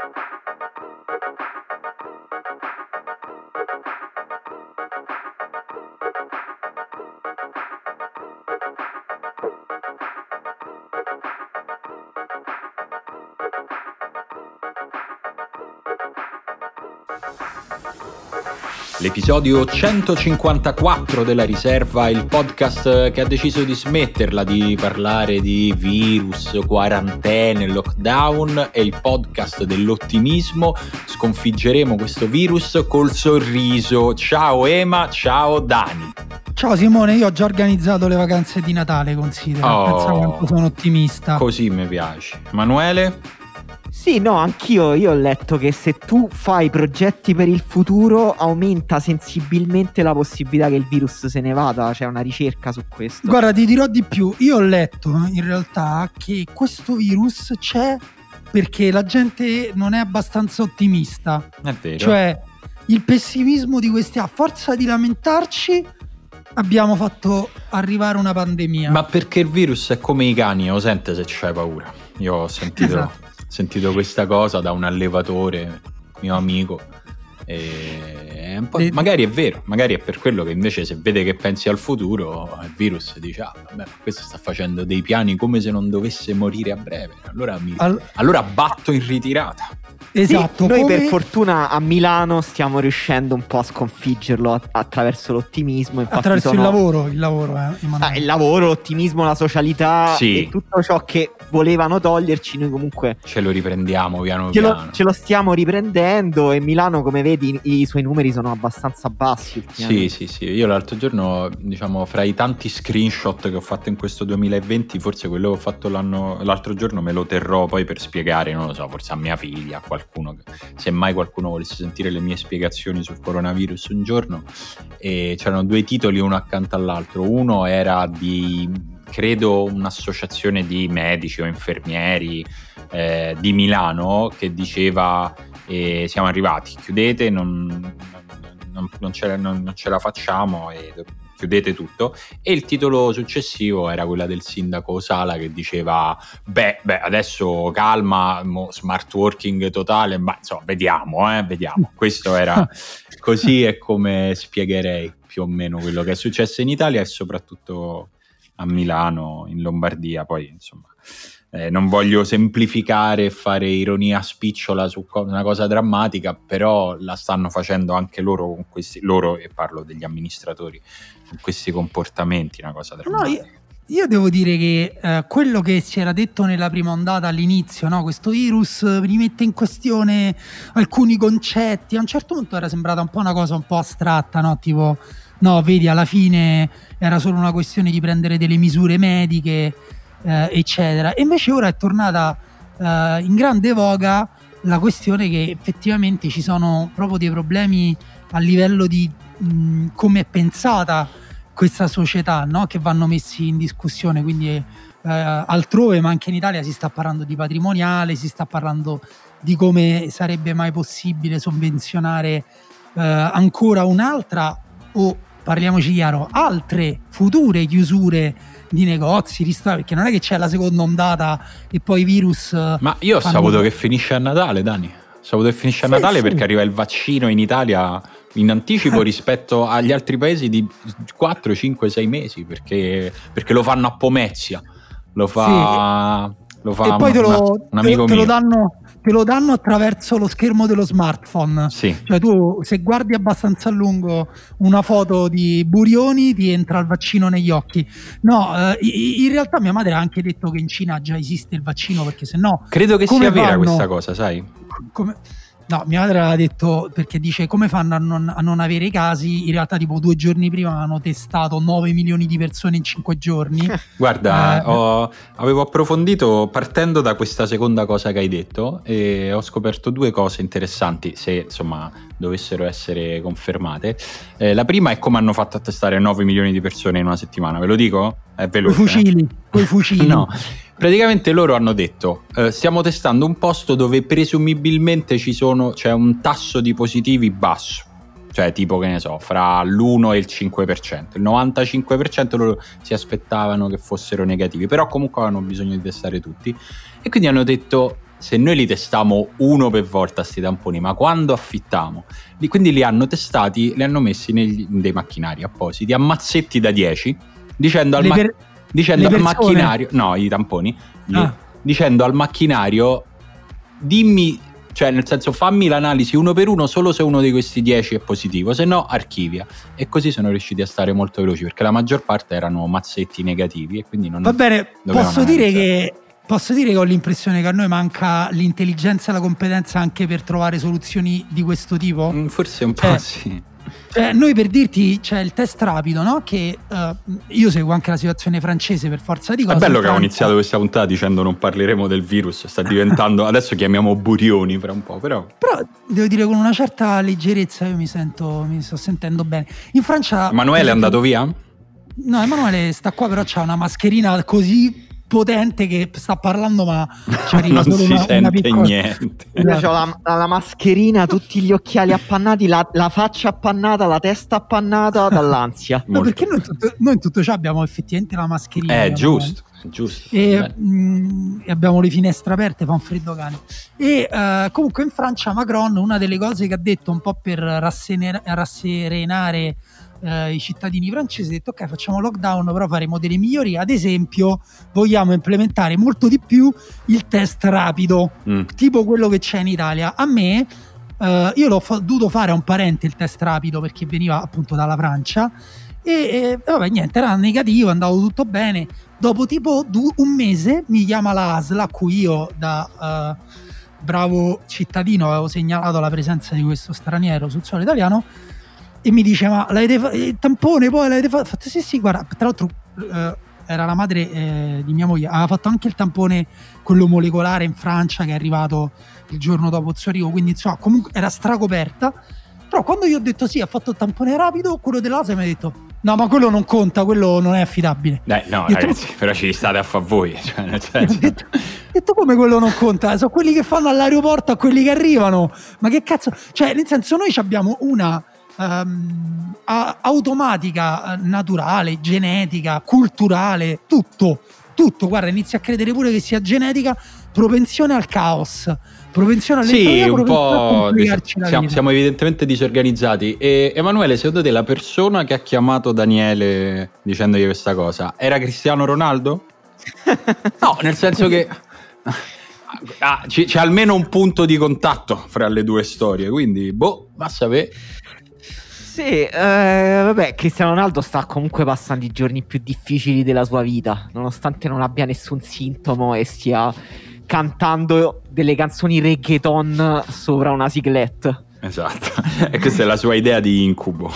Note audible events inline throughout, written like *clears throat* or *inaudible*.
thank you L'episodio 154 della riserva, il podcast che ha deciso di smetterla di parlare di virus, quarantene, lockdown, è il podcast dell'ottimismo. Sconfiggeremo questo virus col sorriso. Ciao Ema, ciao Dani. Ciao Simone, io ho già organizzato le vacanze di Natale, considera. Oh, Pensa quanto sono ottimista. Così mi piace. Manuele? Sì, no, anch'io io ho letto che se tu fai progetti per il futuro aumenta sensibilmente la possibilità che il virus se ne vada, c'è una ricerca su questo. Guarda, ti dirò di più, io ho letto in realtà che questo virus c'è perché la gente non è abbastanza ottimista. È vero. Cioè, il pessimismo di questi a forza di lamentarci abbiamo fatto arrivare una pandemia. Ma perché il virus è come i cani, lo sente se c'hai paura. Io ho sentito esatto sentito questa cosa da un allevatore mio amico. E è magari è vero, magari è per quello che invece se vede che pensi al futuro, il virus dice: Ah, vabbè, questo sta facendo dei piani come se non dovesse morire a breve. Allora, mi, All- allora batto in ritirata. Esatto. Sì, noi come... per fortuna a Milano stiamo riuscendo un po' a sconfiggerlo attraverso l'ottimismo. Infatti attraverso sono... il lavoro, il lavoro, eh, ah, il lavoro, l'ottimismo, la socialità sì. e tutto ciò che volevano toglierci, noi comunque ce lo riprendiamo piano ce piano. Lo, ce lo stiamo riprendendo e Milano, come vedi, i, i suoi numeri sono abbastanza bassi. Sì, sì, sì. Io l'altro giorno, diciamo, fra i tanti screenshot che ho fatto in questo 2020, forse quello che ho fatto l'altro giorno me lo terrò poi per spiegare, non lo so, forse a mia figlia, a qualcuno, se mai qualcuno volesse sentire le mie spiegazioni sul coronavirus un giorno. E c'erano due titoli uno accanto all'altro. Uno era di credo un'associazione di medici o infermieri eh, di Milano che diceva eh, siamo arrivati, chiudete, non, non, non, ce, non, ce, la facciamo e chiudete tutto. E il titolo successivo era quella del sindaco Sala che diceva beh, beh adesso calma smart working totale ma insomma vediamo eh, vediamo. Questo era *laughs* così è come spiegherei più o meno quello che è successo in Italia e soprattutto a Milano, in Lombardia, poi insomma eh, non voglio semplificare e fare ironia spicciola su co- una cosa drammatica, però la stanno facendo anche loro con questi, loro e parlo degli amministratori, con questi comportamenti, una cosa drammatica. No, io... Io devo dire che eh, quello che si era detto nella prima ondata all'inizio, no? questo virus rimette in questione alcuni concetti, a un certo punto era sembrata un po' una cosa un po' astratta, no? tipo no, vedi, alla fine era solo una questione di prendere delle misure mediche, eh, eccetera. E invece ora è tornata eh, in grande voga la questione che effettivamente ci sono proprio dei problemi a livello di mh, come è pensata questa società, no? che vanno messi in discussione. Quindi eh, altrove, ma anche in Italia, si sta parlando di patrimoniale, si sta parlando di come sarebbe mai possibile sovvenzionare eh, ancora un'altra o parliamoci chiaro, altre future chiusure di negozi, ristoranti, perché non è che c'è la seconda ondata e poi i virus... Ma io ho saputo che finisce a Natale, Dani. Ho saputo che finisce a Natale sì. perché arriva il vaccino in Italia in anticipo *laughs* rispetto agli altri paesi di 4, 5, 6 mesi, perché, perché lo fanno a Pomezia. Lo fa... Sì. Lo fa e poi te lo, un amico te, te lo danno te lo danno attraverso lo schermo dello smartphone. Sì. Cioè tu se guardi abbastanza a lungo una foto di Burioni ti entra il vaccino negli occhi. No, eh, in realtà mia madre ha anche detto che in Cina già esiste il vaccino perché se no... Credo che sia vera questa cosa, sai? Come, No, mia madre aveva detto perché dice come fanno a non, a non, avere i casi. In realtà, tipo due giorni prima hanno testato 9 milioni di persone in 5 giorni. *laughs* Guarda, eh, ho, avevo approfondito partendo da questa seconda cosa che hai detto e ho scoperto due cose interessanti. Se insomma dovessero essere confermate. Eh, la prima è come hanno fatto a testare 9 milioni di persone in una settimana. Ve lo dico? È veloce. Con i fucili. Eh? Con i fucili. *laughs* no. Praticamente loro hanno detto: eh, stiamo testando un posto dove presumibilmente ci sono, c'è un tasso di positivi basso, cioè tipo che ne so, fra l'1 e il 5%. Il 95% loro si aspettavano che fossero negativi, però comunque avevano bisogno di testare tutti. E quindi hanno detto: se noi li testiamo uno per volta sti tamponi, ma quando affittiamo? Quindi li hanno testati, li hanno messi nei dei macchinari appositi, a mazzetti da 10, dicendo al, Le ma- per- dicendo al macchinario, no, i tamponi, Ah. dicendo al macchinario, dimmi, cioè nel senso fammi l'analisi uno per uno solo se uno di questi 10 è positivo, se no archivia. E così sono riusciti a stare molto veloci perché la maggior parte erano mazzetti negativi e quindi non... Va bene, posso dire, analizzare. che, posso dire che ho l'impressione che a noi manca l'intelligenza e la competenza anche per trovare soluzioni di questo tipo. Mm, Forse un po' Eh. sì. Cioè, noi per dirti c'è il test rapido, no? Che eh, io seguo anche la situazione francese per forza di È cose. bello In che Francia- iniziato questa puntata dicendo non parleremo del virus, sta diventando... *laughs* adesso chiamiamo Burioni fra un po', però... Però devo dire con una certa leggerezza io mi sento, mi sto sentendo bene. In Francia... Emanuele è andato via? No, Emanuele sta qua, però c'ha una mascherina così potente che sta parlando, ma ci arriva non solo si una, una sente piccola... niente. Io ho la, la mascherina, tutti gli occhiali appannati, la, la faccia appannata, la testa appannata dall'ansia. *laughs* No, perché noi in, tutto, noi in tutto ciò abbiamo effettivamente la mascherina. Eh, Emanuele. giusto, giusto. E, mh, e abbiamo le finestre aperte, fa un freddo cane. E eh, comunque in Francia Macron, una delle cose che ha detto un po' per rassene- rasserenare eh, i cittadini francesi, ha detto ok facciamo lockdown, però faremo delle migliorie. Ad esempio vogliamo implementare molto di più il test rapido, Mm. tipo quello che c'è in Italia. A me, eh, io l'ho fa- dovuto fare a un parente il test rapido perché veniva appunto dalla Francia. E, e vabbè, niente, era negativo, andava tutto bene. Dopo tipo du- un mese mi chiama la ASL a cui io da eh, bravo cittadino avevo segnalato la presenza di questo straniero sul suolo italiano e mi dice ma l'avete fa- il tampone poi l'avete fatto? Fatto sì sì guarda tra l'altro eh, era la madre eh, di mia moglie aveva fatto anche il tampone quello molecolare in Francia che è arrivato il giorno dopo il suo arrivo quindi insomma comunque era stracoperta però quando io ho detto sì ha fatto il tampone rapido quello dell'ASA mi ha detto no ma quello non conta quello non è affidabile Dai, no, Io- ragazzi, però ci state a fa voi. Cioè, nel *laughs* ho detto, ho detto come quello non conta? Sono quelli che fanno all'aeroporto a quelli che arrivano. Ma che cazzo? Cioè, nel senso, noi abbiamo una ehm, a- automatica, naturale, genetica, culturale, tutto. Tutto, guarda, inizi a credere pure che sia genetica, propensione al caos, propensione all'entropia, Sì, un po'. Siamo, siamo evidentemente disorganizzati. E Emanuele, secondo te la persona che ha chiamato Daniele dicendogli questa cosa era Cristiano Ronaldo? *laughs* No, nel senso che *laughs* ah, c- c'è almeno un punto di contatto fra le due storie, quindi boh, va a sapere. Sì, eh, vabbè, Cristiano Ronaldo sta comunque passando i giorni più difficili della sua vita, nonostante non abbia nessun sintomo e stia cantando delle canzoni reggaeton sopra una siglette. Esatto, *laughs* e questa è la sua idea di incubo.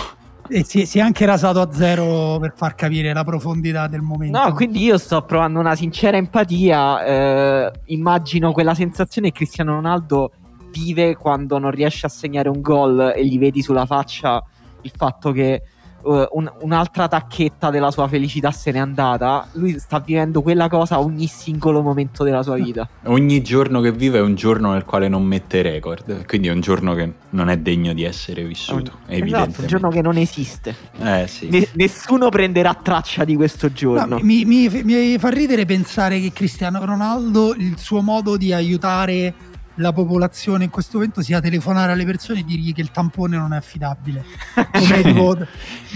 E si, si è anche rasato a zero per far capire la profondità del momento. No, quindi io sto provando una sincera empatia. eh, immagino quella sensazione che Cristiano Ronaldo vive quando non riesce a segnare un gol e gli vedi sulla faccia il fatto che eh, un- un'altra tacchetta della sua felicità se n'è andata. Lui sta vivendo quella cosa ogni singolo momento della sua vita. *laughs* Ogni giorno che vive è un giorno nel quale non mette record, quindi è un giorno che non è degno di essere vissuto, esatto, evidentemente. un giorno che non esiste. Eh sì. Ne- nessuno prenderà traccia di questo No, giorno. mi, mi- mi fa ridere pensare che Cristiano Ronaldo, il suo modo di aiutare la popolazione in questo momento sia telefonare alle persone e dirgli che il tampone non è affidabile. *laughs* Come tipo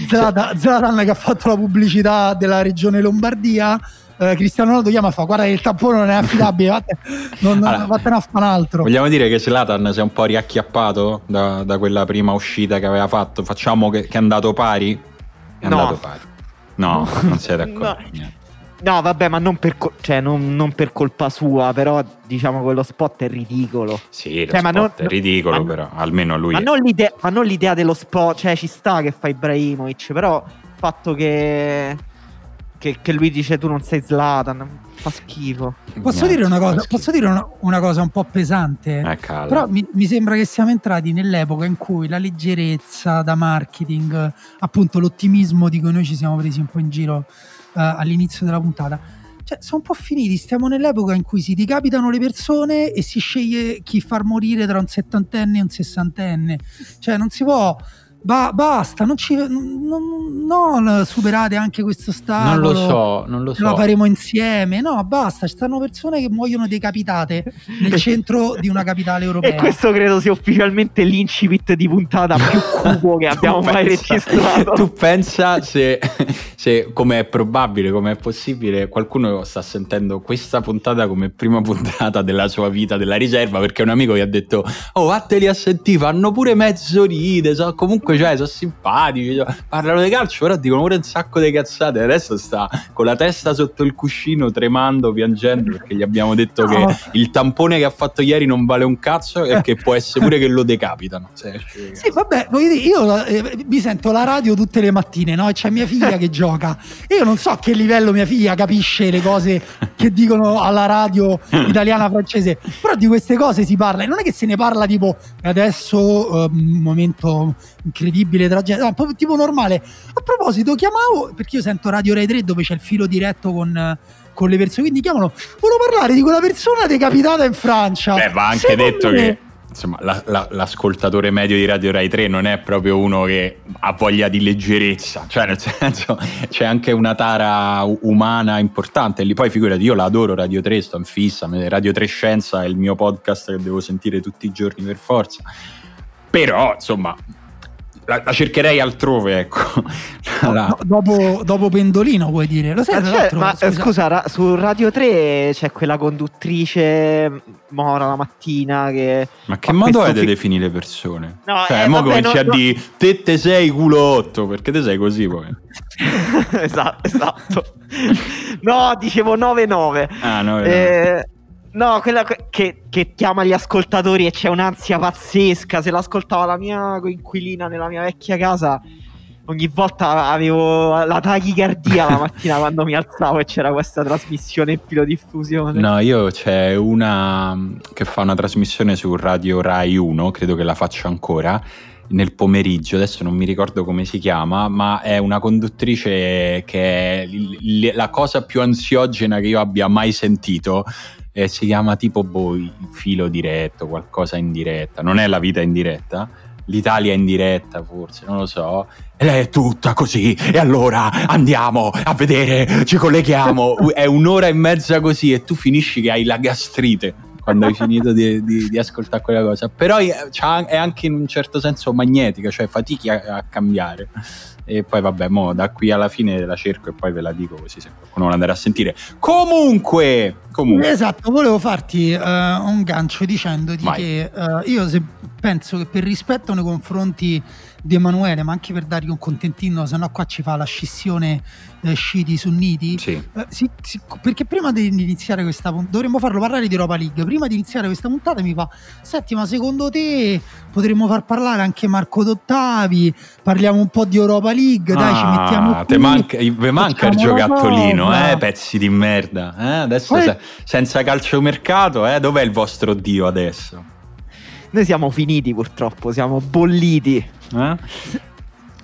Zlatan, Zlatan che ha fatto la pubblicità della regione Lombardia. eh, Cristiano Ronaldo chiama e fa guarda che il tampone non è affidabile vattene, non, Allora, vattene a fare un altro Vogliamo dire che Slatan si è un po' riacchiappato da, da quella prima uscita che aveva fatto? Facciamo che, che è andato pari? È No. andato pari. No, non siete d'accordo. No. No, vabbè, ma non per, co- cioè, non- non per colpa sua, però diciamo quello spot è ridicolo. Sì, lo Cioè, ma non- è ridicolo, ma- però almeno lui. Ma non, l'idea, ma non l'idea dello spot, cioè ci sta che fa Ibrahimovic, però il fatto che, che, che lui dice tu non sei Zlatan, fa schifo. posso Niente, dire una cosa posso dire una, una cosa un po' pesante Eh. Però mi, mi sembra che siamo entrati nell'epoca in cui la leggerezza da marketing, appunto l'ottimismo di cui noi ci siamo presi un po' in giro all'inizio della puntata, cioè sono un po' finiti. Stiamo nell'epoca in cui si decapitano le persone e si sceglie chi far morire tra un settantenne e un sessantenne. Cioè non si può ba- basta, non ci, non, non, superate anche questo stato. Non lo so, non lo so. La faremo insieme. No, basta, ci stanno persone che muoiono decapitate nel *laughs* centro di una capitale europea. E questo credo sia ufficialmente l'incipit di puntata più *laughs* cubo che abbiamo mai registrato. Tu pensa se, se come è probabile, come è possibile, qualcuno sta sentendo questa puntata come prima puntata della sua vita della riserva perché un amico gli ha detto "Oh, vatteli a sentire, fanno pure mezzo ride, so, comunque cioè, sono simpatici, cioè, parlano di calcio, però dicono pure un sacco di cazzate. Adesso sta con la testa sotto il cuscino, tremando, piangendo perché gli abbiamo detto no. che il tampone che ha fatto ieri non vale un cazzo e che può essere pure che lo decapitano. Cioè, sì, vabbè, io eh, mi sento la radio tutte le mattine, no? E c'è mia figlia che gioca. Io non so a che livello mia figlia capisce le cose che dicono alla radio italiana francese, però di queste cose si parla e non è che se ne parla tipo adesso un um, momento incredibile tragedia, no, proprio tipo normale. A proposito, chiamavo perché io sento Radio Rai 3 dove c'è il filo diretto con con le persone. Quindi chiamano, volevo parlare di quella persona decapitata in Francia. Beh, va anche Secondo detto me... che insomma, la, la, l'ascoltatore medio di Radio Rai 3 non è proprio uno che ha voglia di leggerezza, cioè nel *laughs* senso c'è anche una tara umana importante. lì poi figurati, io l'adoro Radio 3, sto in fissa, Radio 3 Scienza è il mio podcast che devo sentire tutti i giorni per forza. Però, insomma, la, la, cercherei altrove, ecco. *laughs* La... dopo, dopo, Pendolino, vuoi dire? Lo sai, ma, ma scusa, scusa ra- su Radio 3 c'è quella conduttrice Mora la mattina che... Ma che modo è di fi- definire le persone? No, cioè, eh, mo vabbè, cominci no, a dire te te sei culotto, perché te sei così poi. *laughs* esatto, esatto. no, dicevo 9-9. Ah, 9-9. Eh, No, quella che, che, chiama gli ascoltatori e c'è un'ansia pazzesca. Se l'ascoltava la mia coinquilina nella mia vecchia casa, ogni volta avevo la tachicardia la mattina *laughs* quando mi alzavo e c'era questa trasmissione in filodiffusione. No, io c'è una che fa una trasmissione su Radio Rai 1, credo che la faccia ancora nel pomeriggio, adesso non mi ricordo come si chiama, ma è una conduttrice che è la cosa più ansiogena che io abbia mai sentito eh, si chiama tipo boh, il filo diretto, qualcosa in diretta, non è la vita in diretta, l'Italia in diretta forse, non lo so, e lei è tutta così, e allora andiamo a vedere, ci colleghiamo, è un'ora e mezza così e tu finisci che hai la gastrite quando hai finito di, di, di, ascoltare quella cosa, però è, è, anche in un certo senso magnetica, cioè fatichi a, a cambiare e poi vabbè, mo da qui alla fine la cerco e poi ve la dico così se qualcuno vuole andare a sentire. Comunque, comunque. Esatto, volevo farti uh, un gancio dicendoti Vai. che uh, io se penso che per rispetto nei confronti di Emanuele, ma anche per dargli un contentino, se no qua ci fa la scissione eh, sciiti sunniti. Sì. Eh, sì, sì, perché prima di iniziare questa puntata, dovremmo farlo parlare di Europa League. Prima di iniziare questa puntata mi fa: Senti, ma secondo te potremmo far parlare anche Marco Dottavi? Parliamo un po' di Europa League, dai, ah, ci mettiamo. Qui, te manca, vi manca il giocattolino, eh, pezzi di merda. Eh? Adesso Poi... se, senza calciomercato, eh, dov'è il vostro dio adesso? Noi siamo finiti purtroppo, siamo bolliti. Eh?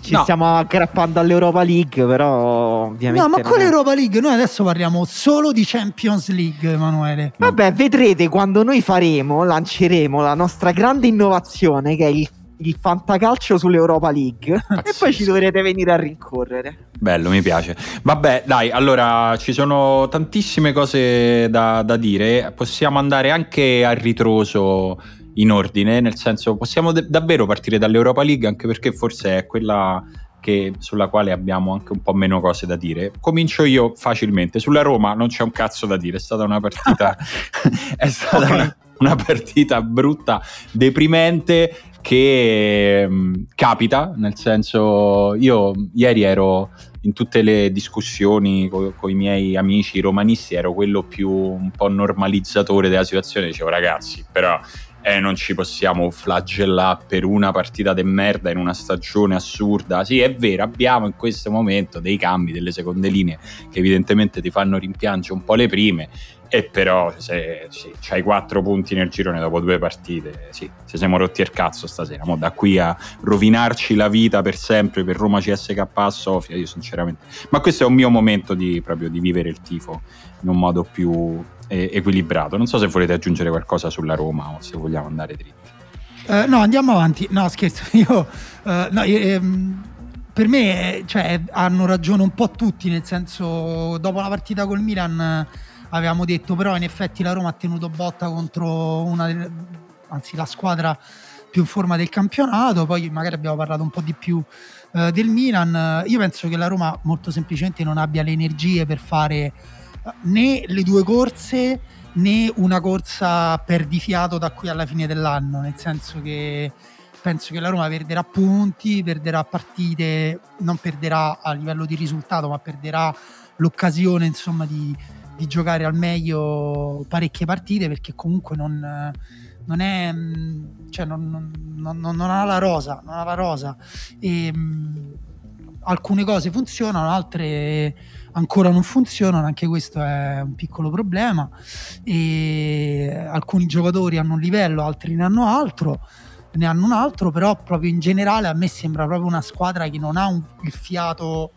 Ci no. stiamo aggrappando all'Europa League, però ovviamente. No, ma con l'Europa League noi adesso parliamo solo di Champions League, Emanuele. Vabbè, vedrete quando noi faremo, lanceremo la nostra grande innovazione che è il il fantacalcio sull'Europa League Pazzesco. e poi ci dovrete venire a rincorrere. Bello, mi piace. Vabbè, dai, allora ci sono tantissime cose da, da dire. Possiamo andare anche a ritroso in ordine, nel senso possiamo de- davvero partire dall'Europa League anche perché forse è quella che, sulla quale abbiamo anche un po' meno cose da dire. Comincio io facilmente. Sulla Roma non c'è un cazzo da dire, è stata una partita, *laughs* *laughs* è stata una, una, partita brutta, deprimente che mh, mm, capita, nel senso io ieri ero in tutte le discussioni con i miei amici romanisti ero quello più un po' normalizzatore della situazione, dicevo ragazzi, però eh, non ci possiamo flagellare per una partita de merda in una stagione assurda. Sì, è vero, abbiamo in questo momento dei cambi delle seconde linee che evidentemente ti fanno rimpiangere un po' le prime. E però se sì, c'hai quattro punti nel girone dopo due partite, sì, ci siamo rotti il cazzo stasera. Mo da qui a rovinarci la vita per sempre per Roma CSK a Sofia, io sinceramente. Ma questo è un mio momento di, proprio di vivere il tifo in un modo più equilibrato. Non so se volete aggiungere qualcosa sulla Roma o se vogliamo andare dritti. Uh, no, andiamo avanti. No, scherzo, *laughs* io... Uh, no, ehm, per me cioè, hanno ragione un po' tutti, nel senso, dopo la partita col Milan avevamo detto però in effetti la Roma ha tenuto botta contro una anzi la squadra più in forma del campionato, poi magari abbiamo parlato un po' di più uh, del Milan. Io penso che la Roma molto semplicemente non abbia le energie per fare né le due corse né una corsa per di fiato da qui alla fine dell'anno, nel senso che penso che la Roma perderà punti, perderà partite, non perderà a livello di risultato, ma perderà l'occasione insomma di, di giocare al meglio parecchie partite perché comunque non, non è cioè non, non, non, ha la rosa ha la rosa. E mh, alcune cose funzionano altre ancora non funzionano, anche questo è un piccolo problema. E alcuni giocatori hanno un livello, altri ne hanno altro, ne hanno un altro, però proprio in generale a me sembra proprio una squadra che non ha un, il fiato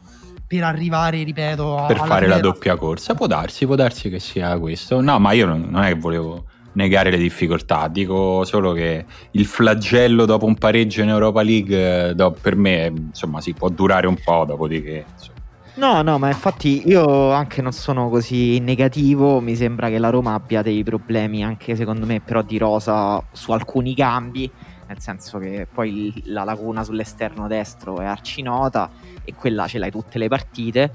per arrivare, ripeto, per fare la doppia corsa. Può darsi, può darsi che sia questo. No, ma io non, non è che volevo negare le difficoltà, dico solo che il flagello dopo un pareggio in Europa League per me insomma si può durare un po', dopodiché insomma, No, no, ma infatti io anche non sono così negativo, mi sembra che la Roma abbia dei problemi anche secondo me però di rosa su alcuni cambi, nel senso che poi la lacuna sull'esterno destro è arcinota e quella ce l'hai tutte le partite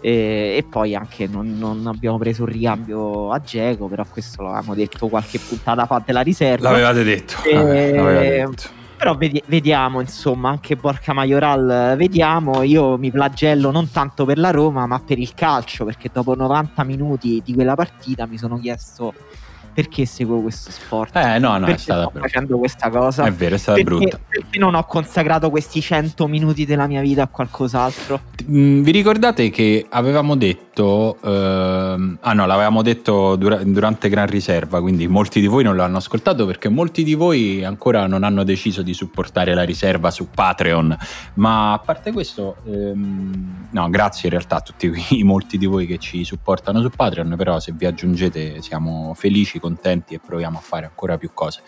e, e poi anche non, non, abbiamo preso un ricambio a Geco, però questo l'avevamo detto qualche puntata fa della riserva. L'avevate detto. E... L'avevate detto però vedi- vediamo, insomma, anche Borca Majoral, vediamo. Io mi flagello non tanto per la Roma, ma per il calcio, perché dopo 90 minuti di quella partita mi sono chiesto perché seguo questo sport. Eh, no, no, perché è stata sto facendo questa cosa. È vero, è stata perché, brutta. Perché non ho consacrato questi 100 minuti della mia vita a qualcos'altro? Mm, vi ricordate che avevamo detto, ehm, ah no, l'avevamo detto dura- durante Gran Riserva, quindi molti di voi non l'hanno ascoltato perché molti di voi ancora non hanno deciso di supportare la riserva su Patreon. Ma a parte questo, ehm, no, grazie in realtà a tutti *laughs* i molti di voi che ci supportano su Patreon, però se vi aggiungete siamo felici contenti e proviamo a fare ancora più cose.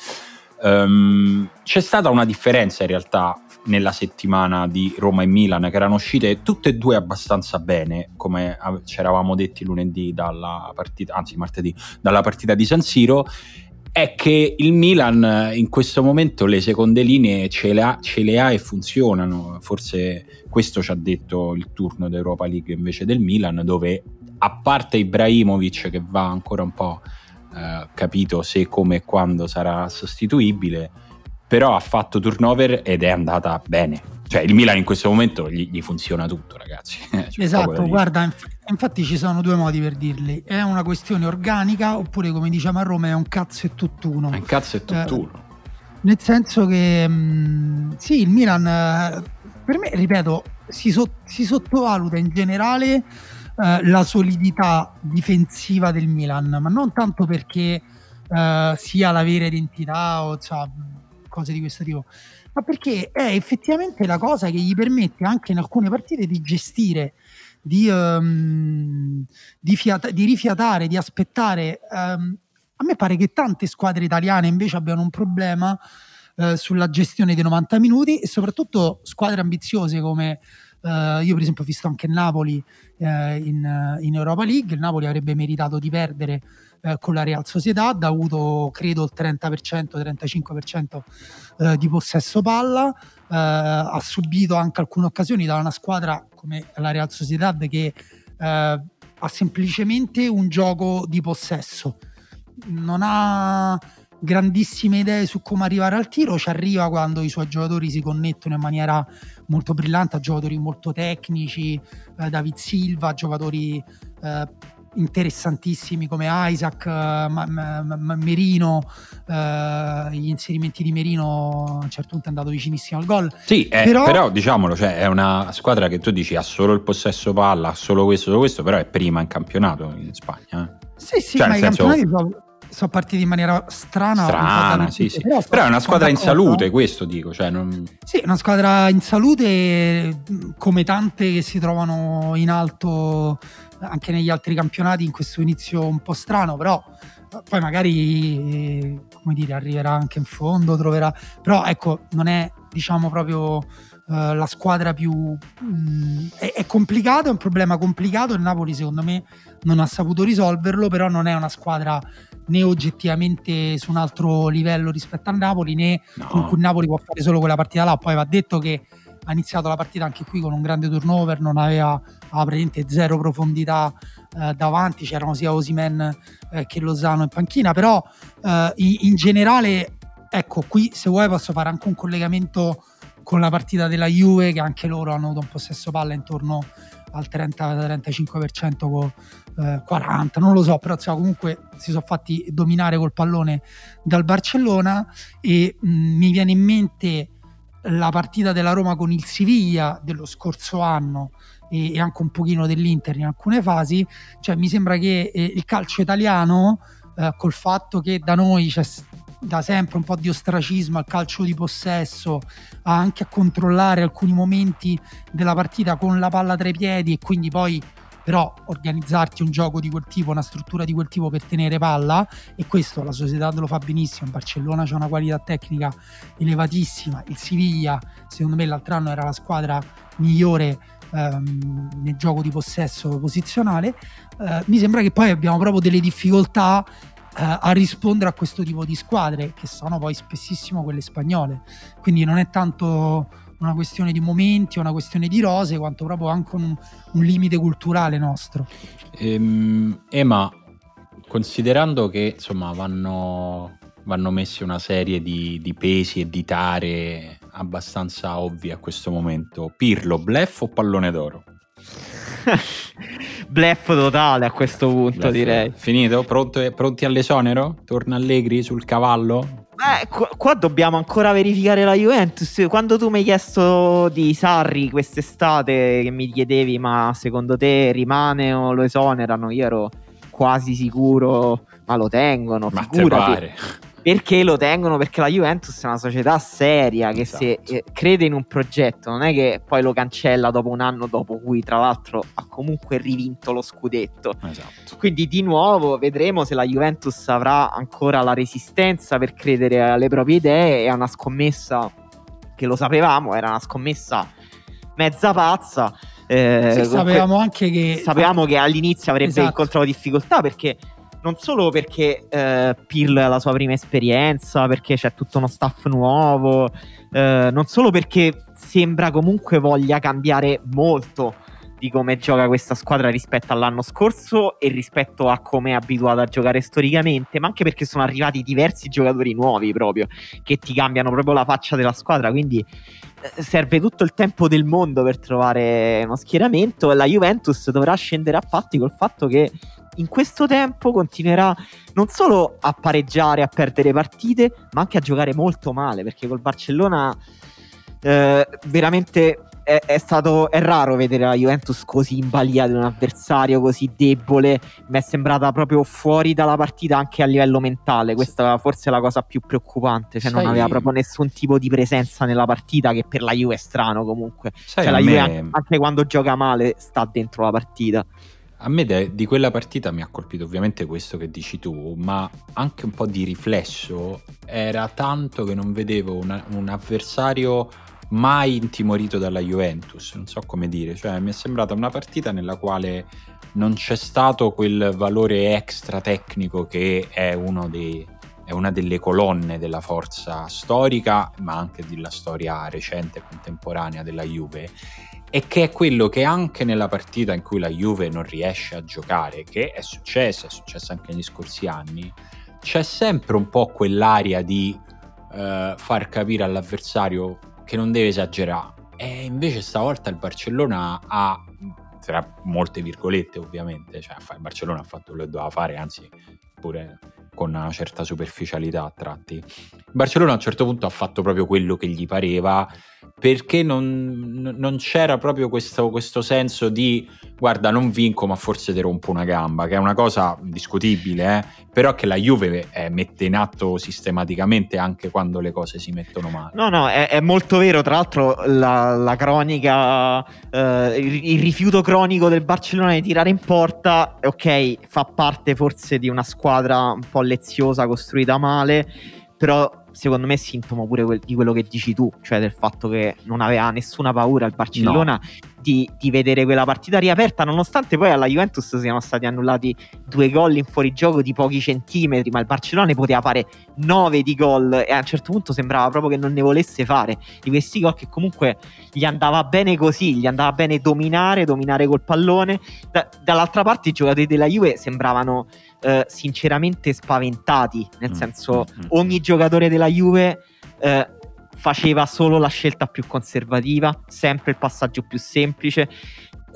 Um, c'è stata una differenza in realtà nella settimana di Roma e Milan che erano uscite tutte e due abbastanza bene come ci eravamo detti lunedì dalla partita anzi martedì dalla partita di San Siro è che il Milan in questo momento le seconde linee ce le ha, ce le ha e funzionano forse questo ci ha detto il turno d'Europa League invece del Milan dove a parte Ibrahimovic che va ancora un po' eh, capito se, come e quando sarà sostituibile, però ha fatto turnover ed è andata bene. Cioè il Milan in questo momento gli, gli funziona tutto, ragazzi. *laughs* esatto, guarda, inf- infatti ci sono due modi per dirli. È una questione organica oppure come diciamo a Roma è un cazzo e tutt'uno. È un cazzo e tutt'uno. Eh, nel senso che mh, mm, sì, il Milan, eh, per me, ripeto, si, so- si sottovaluta in generale eh, la solidità difensiva del Milan, ma non tanto perché eh, sia la vera identità o cioè, cose di questo tipo, ma perché è effettivamente la cosa che gli permette anche in alcune partite di gestire, di, um, di, fiata- di rifiatare, di aspettare. Um, a me pare che tante squadre italiane invece abbiano un problema eh, sulla gestione dei 90 minuti e soprattutto squadre ambiziose come Uh, io per esempio ho visto anche Napoli uh, in, in, Europa League, il Napoli avrebbe meritato di perdere uh, con la Real Sociedad, ha avuto credo il 30%, 35% di possesso palla, ha subito anche alcune occasioni da una squadra come la Real Sociedad che ha semplicemente un gioco di possesso, non ha grandissime idee su come arrivare al tiro, ci arriva quando i suoi giocatori si connettono in maniera molto brillante a giocatori molto tecnici, eh, David Silva, giocatori eh, interessantissimi come Isaac, eh, Ma- Ma- Merino, eh, gli inserimenti di Merino a un certo punto è andato vicinissimo al gol. Sì, è, però, però, diciamolo, cioè, è una squadra che tu dici ha solo il possesso palla, ha solo questo, solo questo, però è prima in campionato in Spagna. Eh. Sì, sì, cioè, ma i senso... campionati sono partiti in maniera strana. Strana, sì, sì. Però, però, è una squadra in salute, questo dico. Cioè non... Sì, una squadra in salute come tante che si trovano in alto anche negli altri campionati in questo inizio un po' strano, però poi magari come dire, arriverà anche in fondo, troverà, però ecco, non è diciamo proprio uh, la squadra più... Mh, è, è, complicato, è un problema complicato, il Napoli secondo me non ha saputo risolverlo, però non è una squadra né oggettivamente su un altro livello rispetto al Napoli, né no. con cui Napoli può fare solo quella partita là, poi va detto che ha iniziato la partita anche qui con un grande turnover, non aveva, aveva praticamente zero profondità eh, davanti, c'erano sia Osimen eh, che Lozano in panchina, però eh, in, in, generale, ecco, qui se vuoi posso fare anche un collegamento con la partita della Juve, che anche loro hanno avuto un possesso palla intorno al 30-35% con eh, 40, non lo so, però cioè, comunque si sono fatti dominare col pallone dal Barcellona e mh, mi viene in mente la partita della Roma con il Siviglia dello scorso anno e, e anche un pochino dell'Inter in alcune fasi, cioè mi sembra che eh, il calcio italiano eh, col fatto che da noi c'è da sempre un po' di ostracismo al calcio di possesso, anche a controllare alcuni momenti della partita con la palla tra i piedi e quindi poi però organizzarti un gioco di quel tipo, una struttura di quel tipo per tenere palla. E questo la società lo fa benissimo, Barcellona c'è una qualità tecnica elevatissima, il Siviglia secondo me l'altro anno era la squadra migliore ehm, nel gioco di possesso posizionale, eh, mi sembra che poi abbiamo proprio delle difficoltà a rispondere a questo tipo di squadre che sono poi spessissimo quelle spagnole, quindi non è tanto una questione di momenti, una questione di rose, quanto proprio anche un, un limite culturale nostro. Ehm, Ema, considerando che insomma vanno, vanno messi una serie di, di pesi e di tare abbastanza ovvie a questo momento, Pirlo, bluff o pallone d'oro? *laughs* Bluff totale a questo punto, Bluff. direi. Finito? Pronto, pronti all'esonero? Torna Allegri sul cavallo? Eh, qua, qua, dobbiamo ancora verificare la Juventus. Quando tu mi hai chiesto di Sarri quest'estate, che mi chiedevi, ma secondo te rimane o lo esonerano? Io ero quasi sicuro, ma lo tengono. Ma figurati. Perché lo tengono? Perché la Juventus è una società seria che esatto. se eh, crede in un progetto non è che poi lo cancella dopo un anno dopo cui tra l'altro ha comunque rivinto lo scudetto. Esatto. Quindi di nuovo vedremo se la Juventus avrà ancora la resistenza per credere alle proprie idee. È una scommessa che lo sapevamo, era una scommessa mezza pazza. Eh, sì, sapevamo anche che sapevamo che all'inizio avrebbe esatto. incontrato difficoltà perché non solo perché eh, Pirlo è la sua prima esperienza, perché c'è tutto uno staff nuovo, eh, non solo perché sembra comunque voglia cambiare molto di come gioca questa squadra rispetto all'anno scorso e rispetto a come è abituata a giocare storicamente, ma anche perché sono arrivati diversi giocatori nuovi proprio che ti cambiano proprio la faccia della squadra, quindi eh, serve tutto il tempo del mondo per trovare uno schieramento e la Juventus dovrà scendere a patti col fatto che in questo tempo continuerà non solo a pareggiare, a perdere partite, ma anche a giocare molto male, perché col Barcellona eh, veramente è, è, stato è raro vedere la Juventus così in balia di un avversario così debole. Mi è sembrata proprio fuori dalla partita anche a livello mentale. Questa forse è la cosa più preoccupante. Cioè, Sai... non aveva proprio nessun tipo di presenza nella partita, che per la Juve è strano comunque. Sai, cioè, la Juve, me... anche quando gioca male, sta dentro la partita. A me de- di quella partita mi ha colpito ovviamente questo che dici tu, ma anche un po' di riflesso. Era tanto che non vedevo una- un avversario mai intimorito dalla Juventus, non so come dire, cioè mi è sembrata una partita nella quale non c'è stato quel valore extra tecnico che è, dei, è una delle colonne della forza storica, ma anche della storia recente e contemporanea della Juve e che è quello che anche nella partita in cui la Juve non riesce a giocare, che è successo, è successo anche negli scorsi anni, c'è sempre un po' quell'aria di uh, far capire all'avversario che non deve esagerare. E invece stavolta il Barcellona ha, tra molte virgolette ovviamente, cioè il Barcellona ha fatto quello che doveva fare, anzi pure con una certa superficialità a tratti. Barcellona a un certo punto ha fatto proprio quello che gli pareva perché non, non c'era proprio questo, questo senso di guarda non vinco ma forse ti rompo una gamba, che è una cosa discutibile, eh? Però che la Juve eh, mette in atto sistematicamente anche quando le cose si mettono male. No, no, è, è molto vero, tra l'altro la, la cronica, eh, il, rifiuto cronico del Barcellona di tirare in porta, ok, fa parte forse di una squadra un po' leziosa, costruita male, però secondo me è sintomo pure quel, di quello che dici tu, cioè del fatto che non aveva nessuna paura il Barcellona no. di, di, vedere quella partita riaperta, nonostante poi alla Juventus siano stati annullati due gol in fuorigioco di pochi centimetri, ma il Barcellona ne poteva fare nove di gol e a un certo punto sembrava proprio che non ne volesse fare di questi gol che comunque gli andava bene così, gli andava bene dominare, dominare col pallone. Da, dall'altra parte i giocatori della Juve sembravano eh, sinceramente spaventati, nel mm, senso mm, mm, ogni giocatore della Juve eh, faceva solo la scelta più conservativa, sempre il passaggio più semplice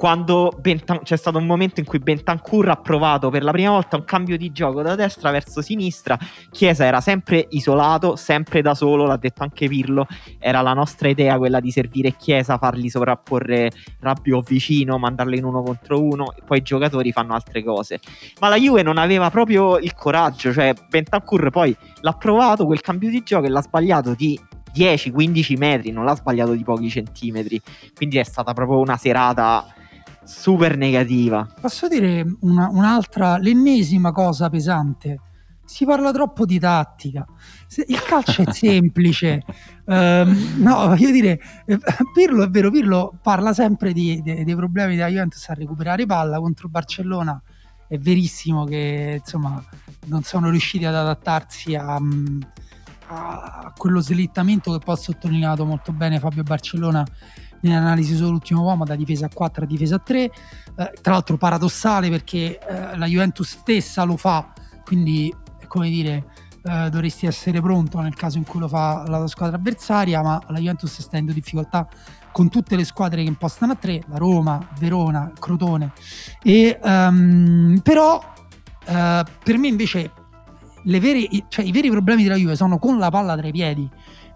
quando Bentan- c'è stato un momento in cui Bentancur ha provato per la prima volta un cambio di gioco da destra verso sinistra, Chiesa era sempre isolato, sempre da solo, l'ha detto anche Pirlo, era la nostra idea quella di servire Chiesa, fargli sovrapporre Rabbio vicino, mandarlo in uno contro uno, e poi i giocatori fanno altre cose. Ma la Juve non aveva proprio il coraggio, cioè Bentancur poi l'ha provato quel cambio di gioco e l'ha sbagliato di 10-15 metri, non l'ha sbagliato di pochi centimetri. Quindi è stata proprio una serata super negativa. Posso dire una, un'altra, l'ennesima cosa pesante? Si parla troppo di tattica. Il calcio è *laughs* semplice. um, no, voglio dire, eh, Pirlo è vero, Pirlo parla sempre di, de, dei problemi della Juventus a recuperare palla contro il Barcellona. È verissimo che insomma non sono riusciti ad adattarsi a, a quello slittamento che poi ha sottolineato molto bene Fabio Barcellona nell'analisi sull'ultimo uomo da difesa a 4 a difesa a 3 eh, tra l'altro paradossale perché eh, la Juventus stessa lo fa quindi come dire eh, dovresti essere pronto nel caso in cui lo fa la squadra avversaria ma la Juventus sta in difficoltà con tutte le squadre che impostano a 3 la Roma, Verona, Crotone. E, um, però uh, per me invece vere, cioè, i veri problemi della Juve sono con la palla tra i piedi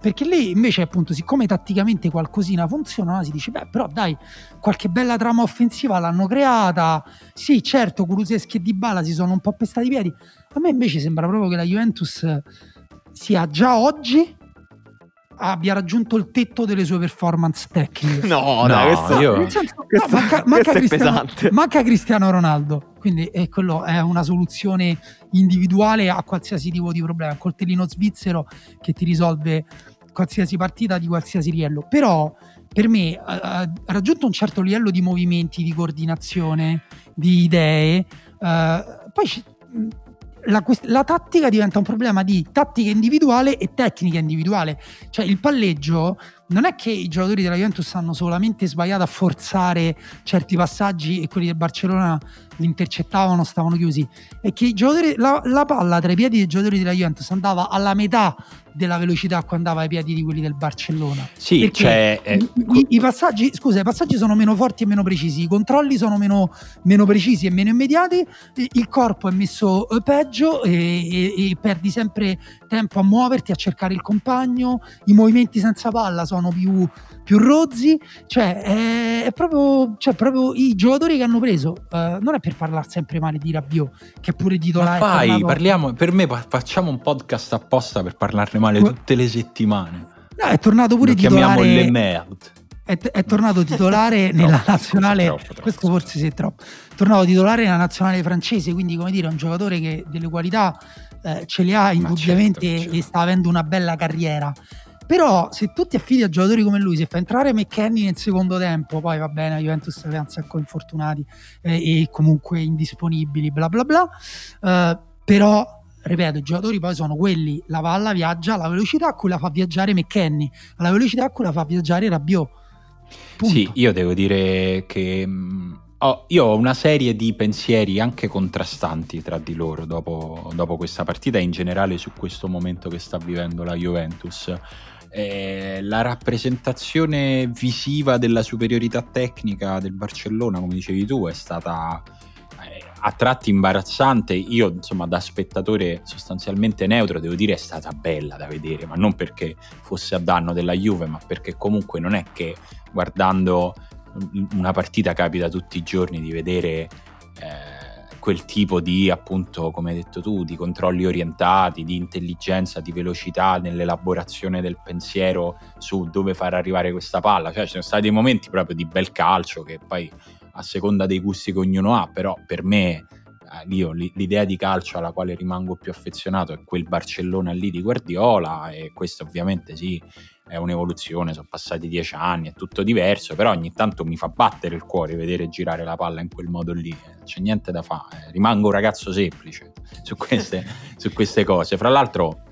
perché lì invece appunto siccome tatticamente qualcosina funziona si dice beh però dai qualche bella trama offensiva l'hanno creata. Sì certo Kuluseschi e Dybala si sono un po' pestati i piedi. A me invece sembra proprio che la Juventus sia già oggi abbia raggiunto il tetto delle sue performance tecniche. No, no, questo, io... senso, questo, no, manca, manca, Cristiano, manca, Cristiano, Ronaldo, quindi è, quello è una soluzione individuale a qualsiasi tipo di problema, coltellino svizzero che ti risolve qualsiasi partita di qualsiasi livello, però per me ha raggiunto un certo livello di movimenti, di coordinazione, di idee, uh, poi la, la, tattica diventa un problema di tattica individuale e tecnica individuale. Cioè il palleggio non è che i giocatori della Juventus hanno solamente sbagliato a forzare certi passaggi e quelli del Barcellona li intercettavano, stavano chiusi, è che la, la, palla tra i piedi dei giocatori della Juventus andava alla metà della velocità quando andava ai piedi di quelli del Barcellona. Sì, cioè, eh, i, i, passaggi, scusa, i passaggi sono meno forti e meno precisi, i controlli sono meno, meno precisi e meno immediati, il corpo è messo eh, peggio e, e, e perdi sempre tempo a muoverti, a cercare il compagno, i movimenti senza palla sono più, più rozzi, cioè è, è proprio, cioè proprio, i giocatori che hanno preso, uh, non è per parlare sempre male di Rabiot, che è pure titolare. Ma fai, parliamo, per me facciamo un podcast apposta per parlarne male tutte le settimane. No, è tornato pure Lo titolare. Chiamiamo le merde. È, è, tornato *laughs* titolare nella troppo, nazionale. Troppo, troppo, questo forse sì, è troppo. È tornato titolare nella nazionale francese, quindi come dire, è un giocatore che delle qualità eh, ce le ha indubbiamente certo, certo. e sta avendo una bella carriera. Però se tu ti affidi a giocatori come lui, se fa entrare McKenny nel secondo tempo, poi va bene, Juventus aveva un sacco infortunati eh, e comunque indisponibili, bla bla bla. Uh, però, ripeto, i giocatori poi sono quelli, la palla viaggia alla velocità a cui la fa viaggiare McKenny, alla velocità a cui la fa viaggiare Rabiot. Punto. Sì, io devo dire che Oh, io ho una serie di pensieri anche contrastanti tra di loro dopo, dopo, questa partita e in generale su questo momento che sta vivendo la Juventus. Eh, la rappresentazione visiva della superiorità tecnica del Barcellona, come dicevi tu, è stata eh, a tratti imbarazzante. Io, insomma, da spettatore sostanzialmente neutro, devo dire è stata bella da vedere, ma non perché fosse a danno della Juve, ma perché comunque non è che guardando una partita capita tutti i giorni di vedere eh, quel tipo di, appunto, come hai detto tu, di controlli orientati, di intelligenza, di velocità nell'elaborazione del pensiero su dove far arrivare questa palla. Cioè, ci sono stati dei momenti proprio di bel calcio che poi a seconda dei gusti che ognuno ha, però per me eh, io l'idea di calcio alla quale rimango più affezionato è quel Barcellona lì di Guardiola e questo ovviamente sì è un'evoluzione, sono passati dieci anni, è tutto diverso, però ogni tanto mi fa battere il cuore vedere girare la palla in quel modo lì, eh, c'è niente da fare, rimango un ragazzo semplice *laughs* su queste, *laughs* su queste cose. Fra l'altro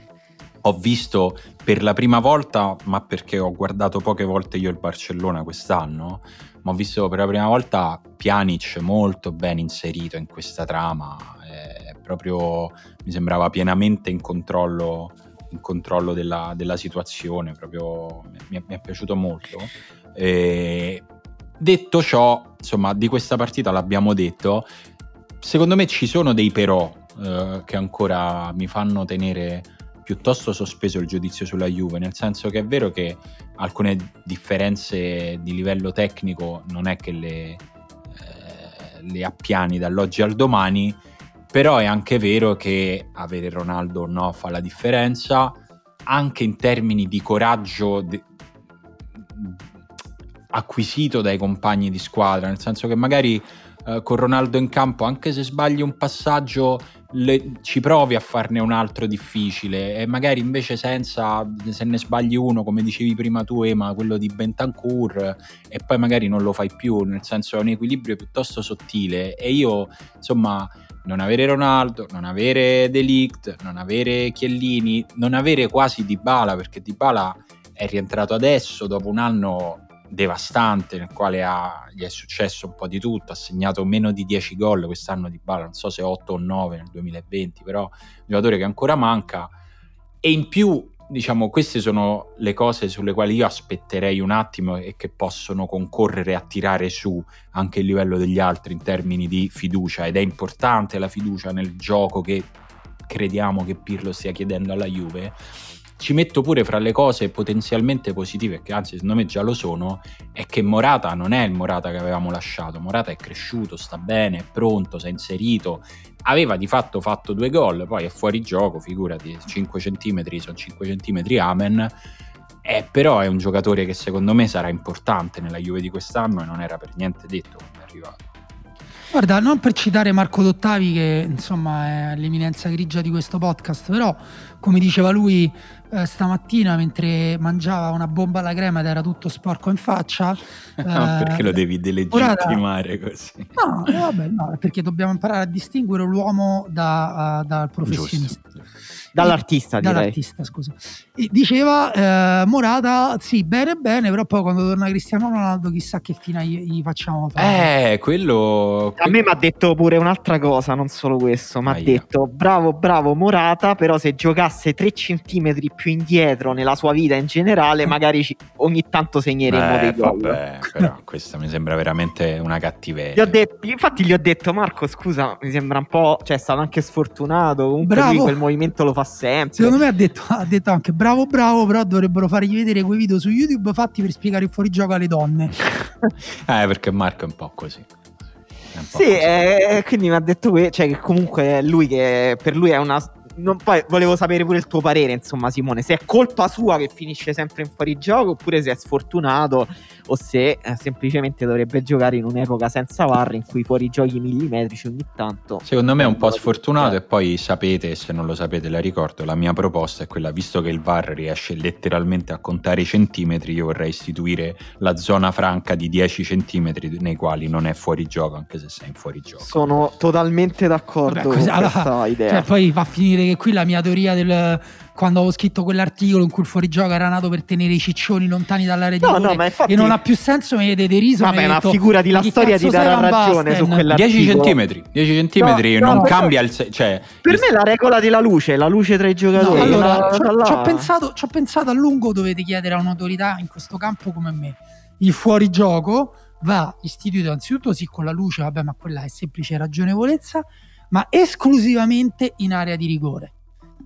ho visto per la prima volta, ma perché ho guardato poche volte io il Barcellona quest'anno, ma ho visto per la prima volta Pjanic molto ben inserito in questa trama, eh, proprio mi sembrava pienamente in controllo in controllo della, della situazione, proprio mi, mi, è piaciuto molto. E detto ciò, insomma, di questa partita l'abbiamo detto, secondo me ci sono dei però eh, che ancora mi fanno tenere piuttosto sospeso il giudizio sulla Juve, nel senso che è vero che alcune differenze di livello tecnico non è che le, eh, le appiani dall'oggi al domani, però è anche vero che avere Ronaldo no fa la differenza, anche in termini di coraggio de- acquisito dai compagni di squadra, nel senso che magari eh, con Ronaldo in campo, anche se sbagli un passaggio, le, ci provi a farne un altro difficile e magari invece senza, se ne sbagli uno, come dicevi prima tu Ema, quello di Bentancur e poi magari non lo fai più, nel senso è un equilibrio piuttosto sottile. E io insomma non avere Ronaldo, non avere Delict, non avere Chiellini, non avere quasi Dybala perché Dybala è rientrato adesso dopo un anno devastante nel quale ha, gli è successo un po' di tutto, ha segnato meno di 10 gol quest'anno di Bala, non so se 8 o 9 nel 2020, però un giocatore che ancora manca. E in più diciamo, queste sono le cose sulle quali io aspetterei un attimo e che possono concorrere a tirare su anche il livello degli altri in termini di fiducia ed è importante la fiducia nel gioco che crediamo che Pirlo stia chiedendo alla Juve. Ci metto pure fra le cose potenzialmente positive, che anzi secondo me già lo sono, è che Morata non è il Morata che avevamo lasciato. Morata è cresciuto, sta bene, è pronto, si è inserito, aveva di fatto fatto due gol, poi è fuori gioco, figurati, 5 cm sono 5 cm, amen. Eh, però è un giocatore che secondo me sarà importante nella Juve di quest'anno e non era per niente detto quando è arrivato. Guarda, non per citare Marco Dottavi, che insomma è l'eminenza grigia di questo podcast, però come diceva lui eh, stamattina mentre mangiava una bomba alla crema ed era tutto sporco in faccia. *laughs* Eh, perché lo devi delegittimare ora... così? No, eh, vabbè, no, perché dobbiamo imparare a distinguere l'uomo da, uh, dal professionista. Giusto. Dall'artista, direi. Dall'artista, scusa. E diceva eh, Morata, sì, bene, bene, però poi quando torna Cristiano Ronaldo chissà che fine gli, gli facciamo fare. Eh, quello... A me mi ha detto pure un'altra cosa, non solo questo, mi ha detto, bravo, bravo Morata, però se giocasse 3 centimetri più indietro nella sua vita in generale, magari ci, ogni tanto segneremo eh, dei gol. Vabbè, però questa mi sembra veramente una cattiveria. Gli ho detto, infatti gli ho detto, Marco, scusa, mi sembra un po', cioè è stato anche sfortunato, comunque bravo. quel movimento lo fa sempre. Secondo me ha detto, ha detto anche bravo bravo, però dovrebbero fargli vedere quei video su YouTube fatti per spiegare il fuorigioco alle donne. *laughs* eh, perché Marco è un po' così. Sì, eh, quindi mi ha detto que- cioè, che comunque è lui che per lui è una non, poi volevo sapere pure il tuo parere, insomma, Simone, se è colpa sua che finisce sempre in fuorigioco oppure se è sfortunato o se eh, semplicemente dovrebbe giocare in un'epoca senza VAR in cui i fuorigiochi millimetrici ogni tanto. Secondo me è un po' sfortunato e poi sapete, se non lo sapete la ricordo, la mia proposta è quella, visto che il VAR riesce letteralmente a contare i centimetri, io vorrei istituire la zona franca di 10 centimetri nei quali non è fuorigioco anche se sei in fuorigioco. Sono totalmente d'accordo Vabbè, con questa allora, idea. Cioè, poi va a finire dire che qui la mia teoria del quando avevo scritto quell'articolo in cui il fuorigioco era nato per tenere i ciccioni lontani dall'area di no, no, ma infatti... e non ha più senso mi avete deriso vabbè ma figura di la storia di dare ragione su quell'articolo? 10 centimetri 10 centimetri no, non no, cambia il cioè, per me la regola della luce la luce tra i giocatori no, allora ci ho pensato, pensato a lungo dovete chiedere a un'autorità in questo campo come me. Il fuorigioco va istituito anzitutto sì con la luce vabbè ma quella è semplice ragionevolezza ma esclusivamente in area di rigore.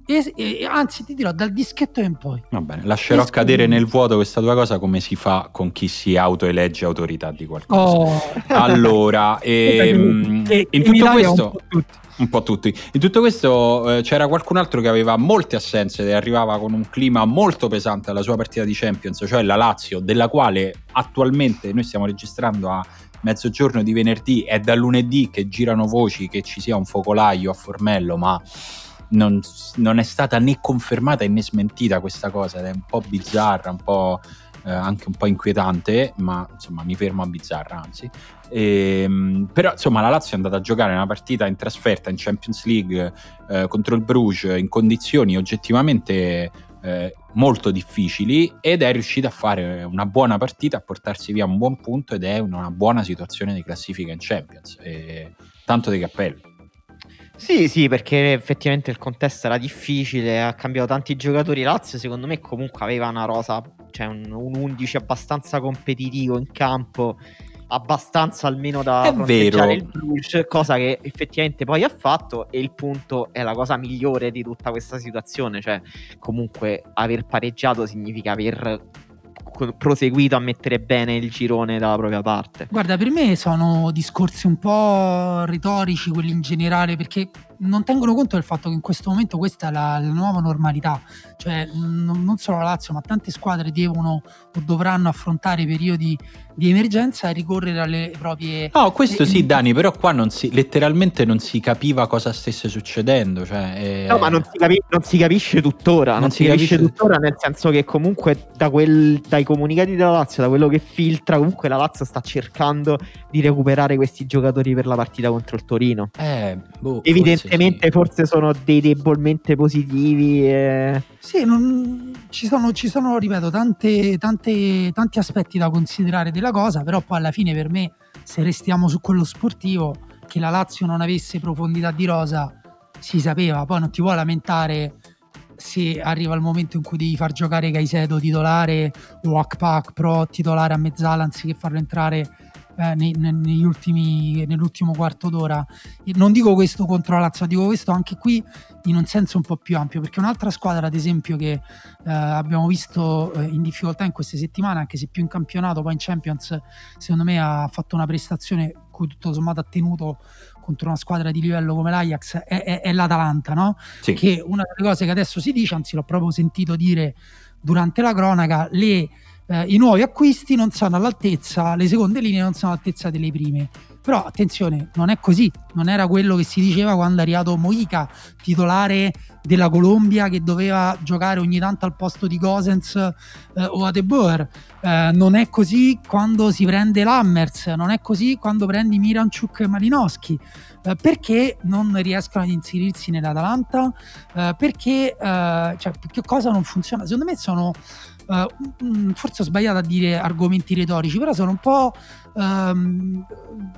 E, e, anzi, ti dirò dal dischetto in poi. Va bene, lascerò Esco cadere nel vuoto questa tua cosa come si fa con chi si autoelegge autorità di qualcosa. Oh. Allora, *laughs* ehm, e, in tutto questo... Un po, un po' tutti. In tutto questo eh, c'era qualcun altro che aveva molte assenze e arrivava con un clima molto pesante alla sua partita di Champions, cioè la Lazio, della quale attualmente noi stiamo registrando a mezzogiorno di venerdì, è da lunedì che girano voci che ci sia un focolaio a Formello, ma non, non, è stata né confermata né smentita questa cosa ed è un po' bizzarra, un po' eh, anche un po' inquietante, ma insomma mi fermo a bizzarra anzi. E, ehm, però insomma la Lazio è andata a giocare una partita in trasferta in Champions League eh, contro il Bruges in condizioni oggettivamente eh, molto difficili ed è riuscita a fare una buona partita, a portarsi via un buon punto ed è una buona situazione di classifica in Champions. E tanto di cappello. Sì, sì, perché effettivamente il contesto era difficile, ha cambiato tanti giocatori. Lazio, secondo me, comunque aveva una rosa, cioè un, un 11 abbastanza competitivo in campo, abbastanza almeno da è vero. il Bruges, cosa che effettivamente poi ha fatto. E il punto è la cosa migliore di tutta questa situazione, cioè comunque aver pareggiato significa aver proseguito a mettere bene il girone dalla propria parte. Guarda, per me sono discorsi un po' retorici quelli in generale, perché non tengono conto del fatto che in questo momento questa è la, la nuova normalità, cioè non, non, solo la Lazio ma tante squadre devono o dovranno affrontare periodi di emergenza e ricorrere alle proprie... No, questo eh, sì Dani, però qua non si, letteralmente non si capiva cosa stesse succedendo. Cioè, eh... No, ma non si, capi- non si, capisce tuttora, non, non si, si, capisce, tuttora nel senso che comunque da quel, dai comunicati della Lazio, da quello che filtra, comunque la Lazio sta cercando di recuperare questi giocatori per la partita contro il Torino. Eh, boh, Evidentemente forse, sì. forse, sono dei debolmente positivi. E... Sì, non, ci, sono, ci, sono, ripeto, tante, tante, tanti aspetti da considerare della cosa, però poi alla fine per me, se restiamo su quello sportivo, che la Lazio non avesse profondità di rosa, si sapeva, poi non ti puoi lamentare se arriva il momento in cui devi far giocare Caicedo titolare o Akpak Pro titolare a mezzala anziché farlo entrare eh, nei, negli ultimi, nell'ultimo quarto d'ora. Non dico questo contro la Lazio, dico questo anche qui in un senso un po' più ampio, perché un'altra squadra, ad esempio, che eh, abbiamo visto eh, in difficoltà in queste settimane, anche se più in campionato, poi in Champions, secondo me ha fatto una prestazione cui tutto sommato ha tenuto contro una squadra di livello come l'Ajax è, è, è l'Atalanta, no? Sì. Che una delle cose che adesso si dice, anzi l'ho proprio sentito dire durante la cronaca, le eh, i nuovi acquisti non sono all'altezza, le seconde linee non sono all'altezza delle prime. Però attenzione, non è così, non era quello che si diceva quando è arrivato Moica, titolare della Colombia che doveva giocare ogni tanto al posto di Gosens eh, o Adeboer. Eh, non è così quando si prende Lammers, non è così quando prendi Miranchuk e Malinowski. Eh, perché non riescono ad inserirsi nell'Atalanta? Eh, perché, eh, cioè, che cosa non funziona? Secondo me sono uh, forse ho sbagliato a dire argomenti retorici, però sono un po' um,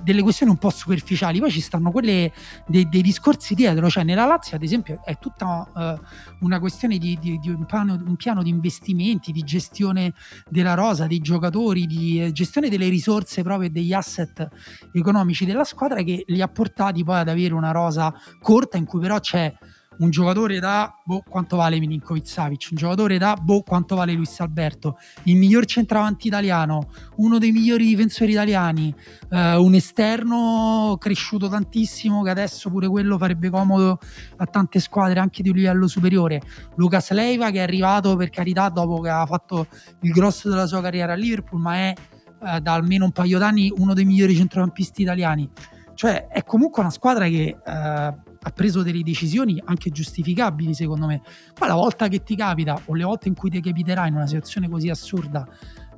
delle questioni un po' superficiali. Poi ci stanno quelle dei, dei discorsi dietro, cioè nella Lazio, ad esempio, è tutta uh, una questione di, di, di un, piano, un, piano, di investimenti, di gestione della rosa, dei giocatori, di eh, gestione delle risorse proprio degli asset economici della squadra che li ha portati poi ad avere una rosa corta in cui però c'è un giocatore da boh, quanto vale Milinkovic Savic, un giocatore da boh, quanto vale Luis Alberto, il miglior centravanti italiano, uno dei migliori difensori italiani, eh, un esterno cresciuto tantissimo che adesso pure quello farebbe comodo a tante squadre anche di un livello superiore. Lucas Leiva che è arrivato per carità dopo che ha fatto il grosso della sua carriera a Liverpool, ma è eh, da almeno un paio d'anni uno dei migliori centrocampisti italiani. Cioè è comunque una squadra che eh, ha preso delle decisioni anche giustificabili secondo me. Poi la volta che ti capita o le volte in cui ti capiterà in una situazione così assurda,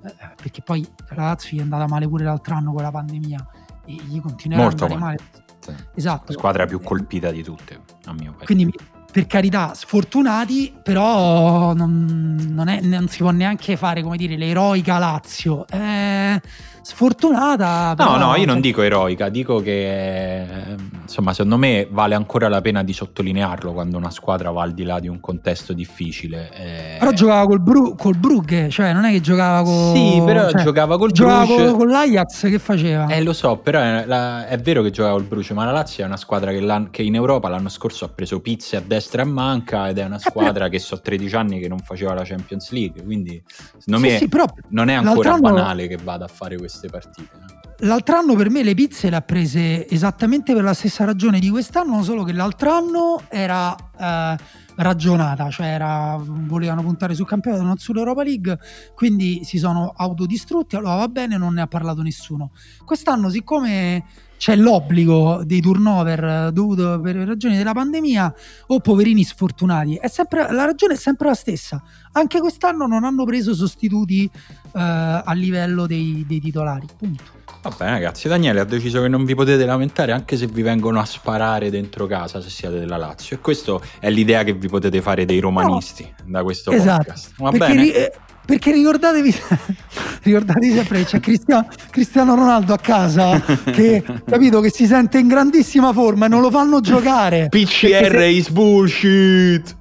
eh, perché poi la Lazio gli è andata male pure l'altro anno con la pandemia e gli continuerà Molto ad andare male. Sì. Esatto. Squadra più colpita di tutte, a mio parere. Quindi per carità, sfortunati, però non, non, è, non, si può neanche fare, come dire, l'eroica Lazio. È sfortunata. No, no, io non dico eroica, dico che insomma, secondo me vale ancora la pena di sottolinearlo quando una squadra va al di là di un contesto difficile. Eh... Però giocava col, Bru- col Brugge, cioè non è che giocava con... Sì, però cioè, giocava col giocava Bruce. con l'Ajax, che faceva? Eh, lo so, però è, la... è vero che giocava col Bruce, ma la Lazio è una squadra che, che, in Europa l'anno scorso ha preso pizze a destra e a manca ed è una eh, squadra che so 13 anni che non faceva la Champions League, quindi secondo sì, me sì, non è ancora banale che vada a fare queste partite. L'altro anno per me le pizze le ha prese esattamente per la stessa ragione di quest'anno, solo che l'altro anno era eh, ragionata, cioè era, volevano puntare sul campionato, non sull'Europa League, quindi si sono autodistrutti, allora va bene, non ne ha parlato nessuno. Quest'anno, siccome c'è l'obbligo dei turnover dovuto per ragioni della pandemia o poverini sfortunati. Sempre, la ragione è sempre la stessa. Anche quest'anno non hanno preso sostituti eh, a livello dei, dei titolari. Punto. Va bene ragazzi, Daniele ha deciso che non vi potete lamentare anche se vi vengono a sparare dentro casa se siete della Lazio e questa è l'idea che vi potete fare dei romanisti no. da questo esatto. podcast. Va perché, bene? Eh, perché ricordatevi, *laughs* ricordatevi sempre che c'è Cristiano, Cristiano, Ronaldo a casa che *laughs* capito che si sente in grandissima forma e non lo fanno giocare. PCR se... is bullshit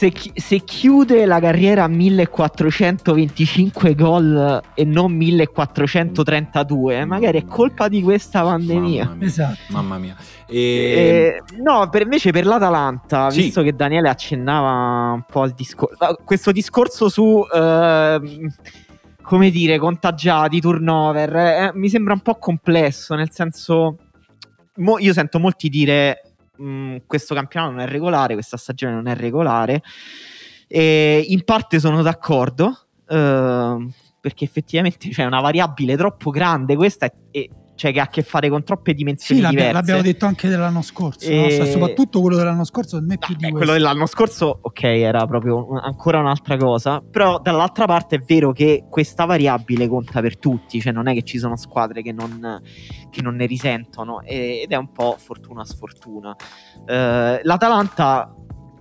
se, se, chiude la carriera a 1425 gol e non 1432, magari è colpa di questa pandemia. Mamma mia. Esatto. Mamma mia. E... Eh, no, per, invece per l'Atalanta, sì. visto che Daniele accennava un po' al discorso, questo discorso su... Uh, come dire, contagiati, turnover, eh, mi sembra un po' complesso, nel senso, mo, io sento molti dire mh, mm, questo campionato non è regolare, questa stagione non è regolare. E in parte sono d'accordo, uh, perché effettivamente c'è una variabile troppo grande questa e cioè che ha a che fare con troppe dimensioni sì, diverse. l'abbiamo detto anche dell'anno scorso, e... no? cioè, soprattutto quello dell'anno scorso per me più no, di quello dell'anno scorso, ok, era proprio ancora un'altra cosa, però dall'altra parte è vero che questa variabile conta per tutti, cioè non è che ci sono squadre che non, che non ne risentono ed è un po' fortuna sfortuna. Uh, L'Atalanta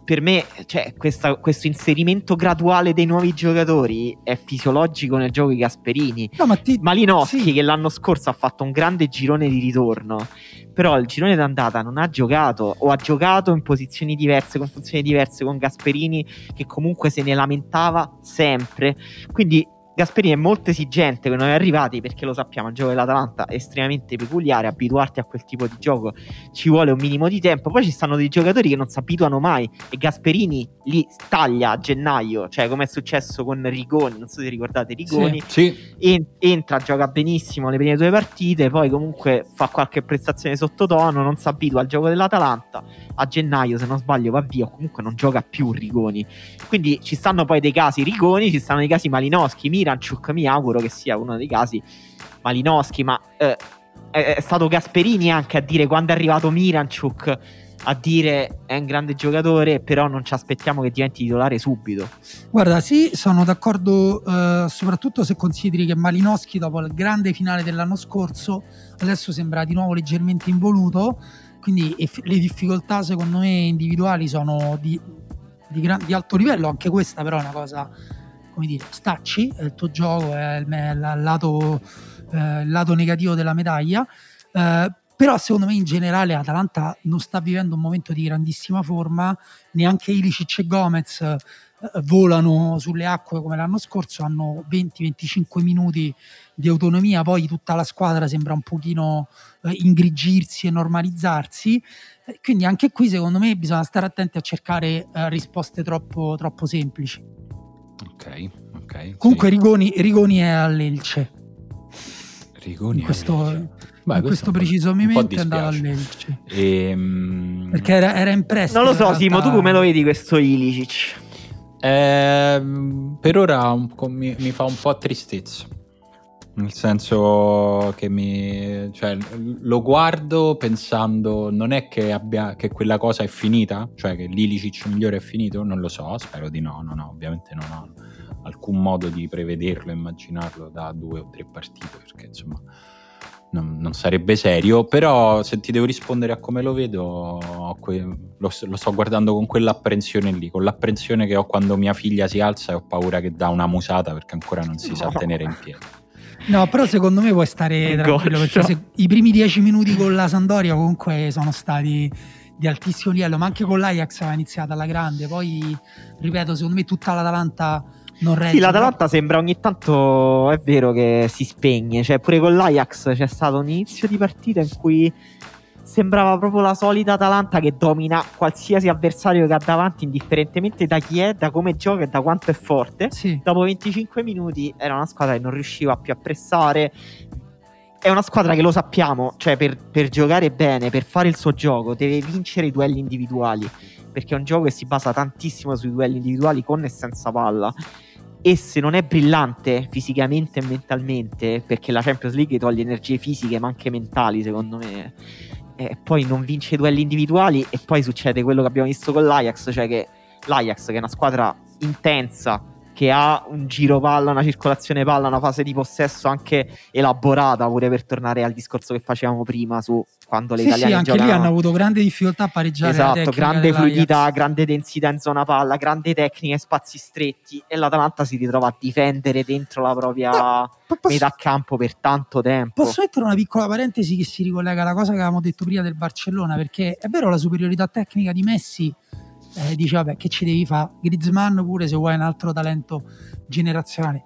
per me cioè, questa, questo inserimento graduale dei nuovi giocatori è fisiologico nel gioco di Gasperini. No, ma ti... Malinowski sì. che l'anno scorso ha fatto un grande girone di ritorno, però il girone d'andata non ha giocato o ha giocato in posizioni diverse, con funzioni diverse con Gasperini che comunque se ne lamentava sempre. Quindi Gasperini è molto esigente con noi arrivati perché lo sappiamo, il gioco dell'Atalanta è estremamente peculiare, abituarti a quel tipo di gioco ci vuole un minimo di tempo, poi ci stanno dei giocatori che non si abituano mai e Gasperini li taglia a gennaio, cioè come è successo con Rigoni, non so se ricordate Rigoni, sì, sì. En- entra, gioca benissimo le prime due partite, poi comunque fa qualche prestazione sottotono, non si abitua al gioco dell'Atalanta, a gennaio se non sbaglio va via o comunque non gioca più Rigoni, quindi ci stanno poi dei casi Rigoni, ci stanno dei casi Malinowski, Mira Miranchuk mi auguro che sia uno dei casi Malinowski, ma eh, è, stato Gasperini anche a dire quando è arrivato Miranchuk a dire è un grande giocatore, però non ci aspettiamo che diventi titolare subito. Guarda, sì, sono d'accordo, eh, soprattutto se consideri che Malinowski, dopo il grande finale dell'anno scorso, adesso sembra di nuovo leggermente involuto. Quindi le difficoltà, secondo me, individuali sono di, di, gran, di alto livello. Anche questa, però, è una cosa come dire, stacci, il tuo gioco è il, il, lato, eh, il lato, negativo della medaglia. Eh, però secondo me in generale Atalanta non sta vivendo un momento di grandissima forma, neanche Ilicic e Gomez eh, volano sulle acque come l'anno scorso, hanno 20-25 minuti di autonomia, poi tutta la squadra sembra un pochino eh, ingrigirsi e normalizzarsi, eh, quindi anche qui secondo me bisogna stare attenti a cercare eh, risposte troppo, troppo semplici. Ok, ok. Comunque sì. Rigoni, Rigoni, è all'Elce. Rigoni in questo, Beh, in questo preciso momento è andato all'Elce. E, um... Perché era, era in prestito. Non lo so, Simo, tu come lo vedi questo Ilicic? Eh, per ora mi, mi fa un po' tristezza nel senso che mi cioè, lo guardo pensando non è che, abbia, che quella cosa è finita cioè che l'Ilicic migliore è finito non lo so spero di no, no, no ovviamente non ho alcun modo di prevederlo immaginarlo da due o tre partite perché insomma non, non, sarebbe serio, però se ti devo rispondere a come lo vedo, lo, lo, sto guardando con quell'apprensione lì, con l'apprensione che ho quando mia figlia si alza e ho paura che dà una musata perché ancora non si no. sa tenere in piedi. *laughs* No, però secondo me puoi stare tranquillo perché se, i primi dieci minuti con la Sandoria comunque sono stati di altissimo livello, ma anche con l'Ajax aveva iniziato alla grande, poi ripeto, secondo me tutta l'Atalanta non regge. Sì, l'Atalanta sembra ogni tanto, è vero che si spegne, cioè pure con l'Ajax c'è stato un inizio di partita in cui sembrava proprio la solita Atalanta che domina qualsiasi avversario che ha davanti, indifferentemente da chi è, da come gioca e da quanto è forte. Sì. Dopo 25 minuti era una squadra che non riusciva più a pressare, è una squadra che lo sappiamo, cioè per, per, giocare bene, per fare il suo gioco, deve vincere i duelli individuali, perché è un gioco che si basa tantissimo sui duelli individuali con e senza palla. E se non è brillante fisicamente e mentalmente, perché la Champions League toglie energie fisiche ma anche mentali, secondo me, e poi non vince i duelli individuali, e poi succede quello che abbiamo visto con l'Ajax, cioè che l'Ajax, che è una squadra intensa, che ha un giro palla, una circolazione palla, una fase di possesso anche elaborata, pure per tornare al discorso che facevamo prima su quando le sì, italiane sì, anche giocano... lì hanno avuto grande difficoltà a pareggiare esatto, grande fluidità, grande densità in zona palla, grande tecnica in spazi stretti e l'Atalanta si ritrova a difendere dentro la propria no, posso... metà campo per tanto tempo. Posso mettere una piccola parentesi che si ricollega alla cosa che avevamo detto prima del Barcellona perché è vero la superiorità tecnica di Messi eh, dice vabbè che ci devi fare Griezmann pure se vuoi un altro talento generazionale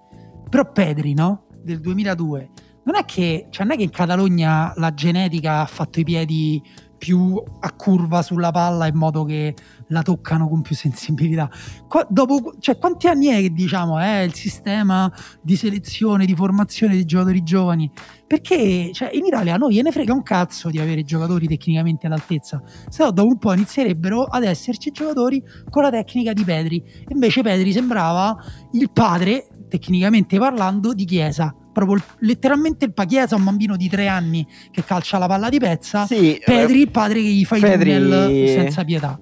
però Pedri no? del 2002 non è che, cioè non è che in Catalogna la genetica ha fatto i piedi più a curva sulla palla in modo che la toccano con più sensibilità. Qua, dopo, cioè, quanti anni è che diciamo è il sistema di selezione, di formazione dei giocatori giovani? Perché cioè, in Italia a noi gliene frega un cazzo di avere giocatori tecnicamente all'altezza, se no dopo un po' inizierebbero ad esserci giocatori con la tecnica di Pedri. Invece Pedri sembrava il padre, tecnicamente parlando, di Chiesa proprio letteralmente il Pachiesa, un bambino di tre anni che calcia la palla di pezza. Sì, Pedri, il padre che gli fa Pedri... i tunnel senza pietà.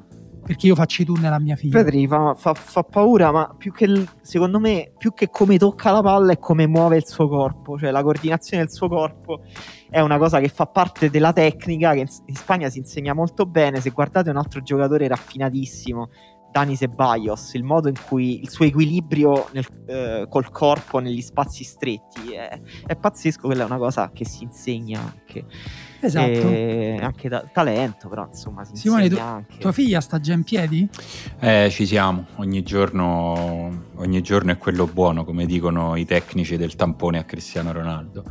Perché io faccio i tunnel a mia figlia. Pedri fa, fa, fa paura, ma più che secondo me, più che come tocca la palla, è come muove il suo corpo. Cioè la coordinazione del suo corpo è una cosa che fa parte della tecnica che in Spagna si insegna molto bene. Se guardate un altro giocatore raffinatissimo Dani Ceballos, il modo in cui il suo equilibrio nel, eh, col corpo negli spazi stretti è, è, pazzesco, quella è una cosa che si insegna anche. Esatto. E anche da, talento, però insomma si Simone, tu, anche. tua figlia sta già in piedi? Eh, ci siamo, ogni giorno, ogni giorno è quello buono, come dicono i tecnici del tampone a Cristiano Ronaldo.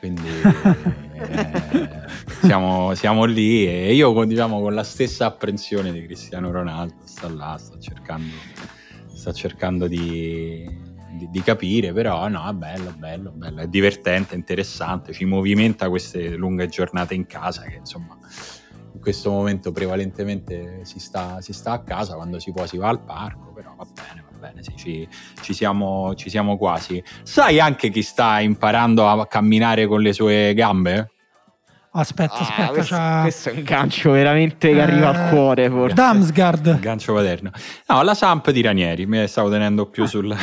Quindi *laughs* eh, siamo, siamo, lì e io diciamo, con la stessa apprensione di Cristiano Ronaldo sta là, sta cercando, sta cercando di, di, di, capire, però no, è bello, bello, bello, è divertente, interessante, ci movimenta queste lunghe giornate in casa che insomma in questo momento prevalentemente si sta, si sta a casa, quando si può si va al parco, però va bene, va bene, sì, ci, ci, siamo, ci siamo quasi. Sai anche chi sta imparando a camminare con le sue gambe? Aspetta, ah, aspetta. Questo, questo, è un gancio veramente che eh, arriva al cuore. Forse. Damsgard. Gancio paterno. No, la Samp di Ranieri. Mi stavo tenendo più sul.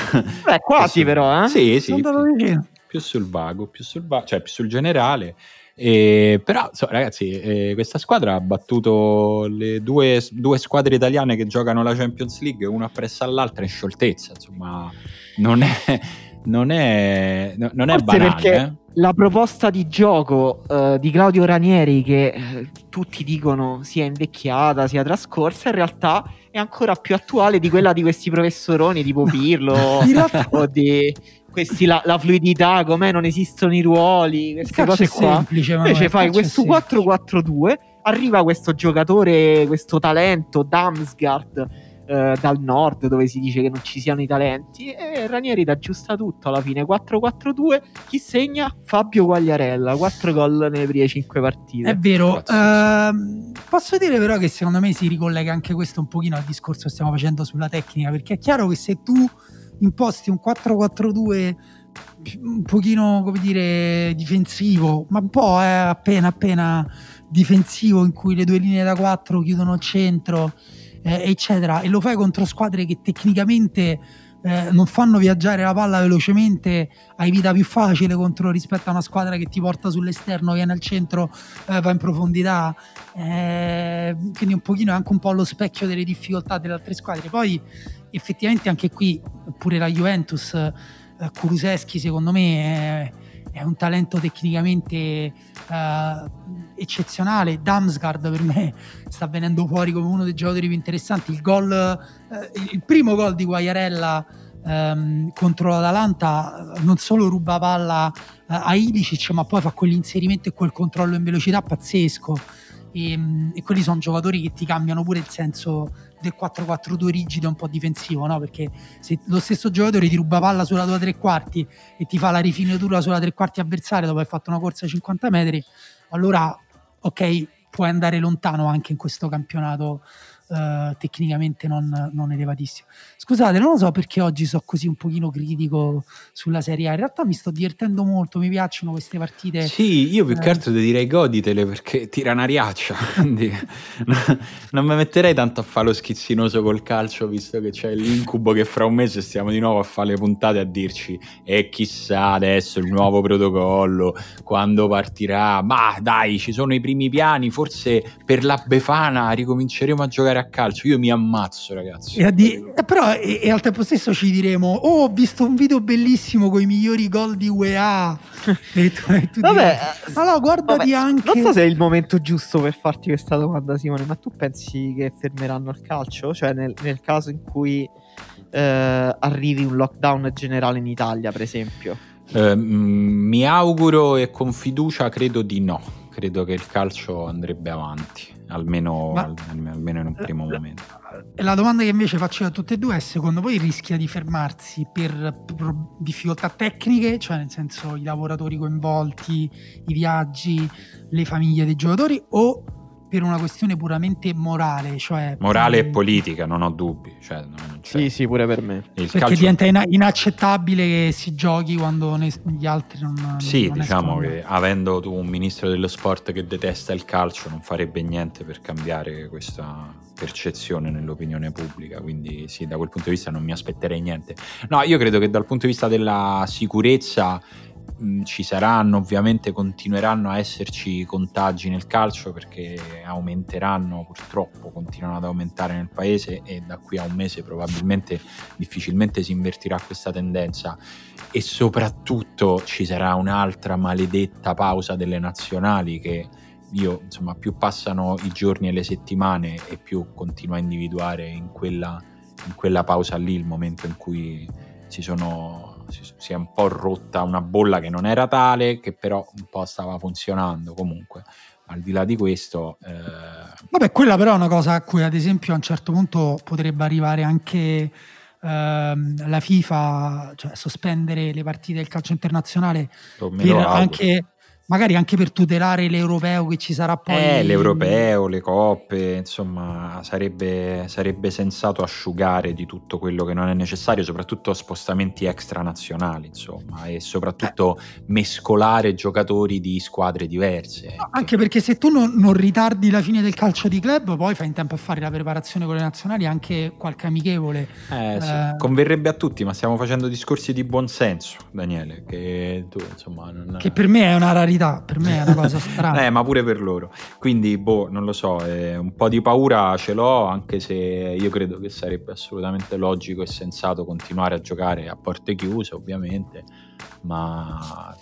Beh, *laughs* quasi, però. Eh? Sì, sì. Più, più, sul vago, più sul, vago, cioè più sul generale. E, però, so, ragazzi, eh, questa squadra ha battuto le due, due, squadre italiane che giocano la Champions League, una appresso all'altra in scioltezza. Insomma, non è non è, non è banale. Perché eh? la proposta di gioco uh, di Claudio Ranieri, che uh, tutti dicono sia invecchiata, sia trascorsa, in realtà è ancora più attuale di quella di questi professoroni tipo Pirlo *laughs* o di questi, la, la, fluidità, com'è, non esistono i ruoli, queste cose qua. Semplice, Invece fai questo 4-4-2, arriva questo giocatore, questo talento, Damsgaard eh, dal nord dove si dice che non ci siano i talenti e Ranieri ti aggiusta tutto alla fine. 4-4-2 chi segna? Fabio Quagliarella 4 gol nelle prime 5 partite. È vero uh, posso dire però che secondo me si ricollega anche questo un pochino al discorso che stiamo facendo sulla tecnica perché è chiaro che se tu imposti un 4-4-2 un pochino come dire difensivo ma un po' è eh, appena appena difensivo in cui le due linee da 4 chiudono il centro eh, eccetera, e lo fai contro squadre che tecnicamente eh, non fanno viaggiare la palla velocemente, hai vita più facile contro rispetto a una squadra che ti porta sull'esterno, viene al centro, eh, va in profondità. Eh, quindi un pochino è anche un po' lo specchio delle difficoltà delle altre squadre. Poi effettivamente anche qui, pure la Juventus uh, Kuluseschi secondo me è, è, un talento tecnicamente uh, eccezionale. Damsgaard per me sta venendo fuori come uno dei giocatori più interessanti. Il gol, uh, il primo gol di Guagliarella um, contro l'Atalanta non solo ruba palla a Ilicic, ma poi fa quell'inserimento e quel controllo in velocità pazzesco. E, ehm, e quelli sono giocatori che ti cambiano pure il senso del 4-4-2 rigido un po' difensivo, no? Perché se lo stesso giocatore ti ruba palla sulla tua tre quarti e ti fa la rifinitura sulla tre quarti avversaria dopo aver fatto una corsa a 50 metri, allora ok, puoi andare lontano anche in questo campionato uh, tecnicamente non, non, elevatissimo. Scusate, non lo so perché oggi sono così un pochino critico sulla Serie A. In realtà mi sto divertendo molto, mi piacciono queste partite. Sì, io più eh. che altro ti direi goditele perché tira una riaccia. *laughs* Quindi *laughs* non mi metterei tanto a fare lo schizzinoso col calcio, visto che c'è l'incubo che fra un mese stiamo di nuovo a fare le puntate a dirci e chissà adesso il nuovo protocollo, quando partirà. Ma dai, ci sono i primi piani, forse per la Befana ricominceremo a giocare a calcio, io mi ammazzo, ragazzi. E di- eh, però e, e, al tempo stesso ci diremo: Oh, ho visto un video bellissimo con i migliori gol di UEA. *laughs* e tu, e tu vabbè, dirai, allora guardati vabbè, anche. Non so se è il momento giusto per farti questa domanda, Simone, ma tu pensi che fermeranno il calcio? Cioè, nel, nel caso in cui eh, arrivi un lockdown generale in Italia, per esempio? Eh, mi auguro e con fiducia credo di no. Credo che il calcio andrebbe avanti almeno, Ma, almeno in un primo la, momento. La domanda che invece faccio a tutte e due è: secondo voi rischia di fermarsi per, per difficoltà tecniche, cioè nel senso i lavoratori coinvolti, i viaggi, le famiglie dei giocatori, o per una questione puramente morale. Cioè morale e politica, non ho dubbi. Cioè, non, sì, sì, pure per me. Perché calcio... diventa ina- inaccettabile che si giochi quando ne- gli altri non. Sì, non diciamo che avendo tu un ministro dello sport che detesta il calcio, non farebbe niente per cambiare questa percezione nell'opinione pubblica. Quindi, sì, da quel punto di vista non mi aspetterei niente. No, io credo che dal punto di vista della sicurezza mh, ci saranno, ovviamente continueranno a esserci contagi nel calcio perché aumenteranno purtroppo, continuano ad aumentare nel paese e da qui a un mese probabilmente difficilmente si invertirà questa tendenza. E soprattutto ci sarà un'altra maledetta pausa delle nazionali che io insomma più passano i giorni e le settimane e più continuo a individuare in quella, in quella pausa lì il momento in cui si sono si, si, è un po' rotta una bolla che non era tale, che però un po' stava funzionando comunque. Al di là di questo... Eh... Vabbè, quella però è una cosa a cui ad esempio a un certo punto potrebbe arrivare anche ehm, la FIFA, cioè sospendere le partite del calcio internazionale per anche magari anche per tutelare l'europeo che ci sarà poi. Eh, l'europeo, le coppe, insomma, sarebbe, sarebbe, sensato asciugare di tutto quello che non è necessario, soprattutto spostamenti extranazionali, insomma, e soprattutto eh. mescolare giocatori di squadre diverse. No, anche perché se tu non, non, ritardi la fine del calcio di club, poi fai in tempo a fare la preparazione con le nazionali, anche qualche amichevole. Eh, sì. eh. Converrebbe a tutti, ma stiamo facendo discorsi di buonsenso, Daniele, che tu, insomma, non... Che per me è una rarità verità, per me è una cosa *laughs* strana. eh, ma pure per loro. Quindi, boh, non lo so, eh, un po' di paura ce l'ho, anche se io credo che sarebbe assolutamente logico e sensato continuare a giocare a porte chiuse, ovviamente, ma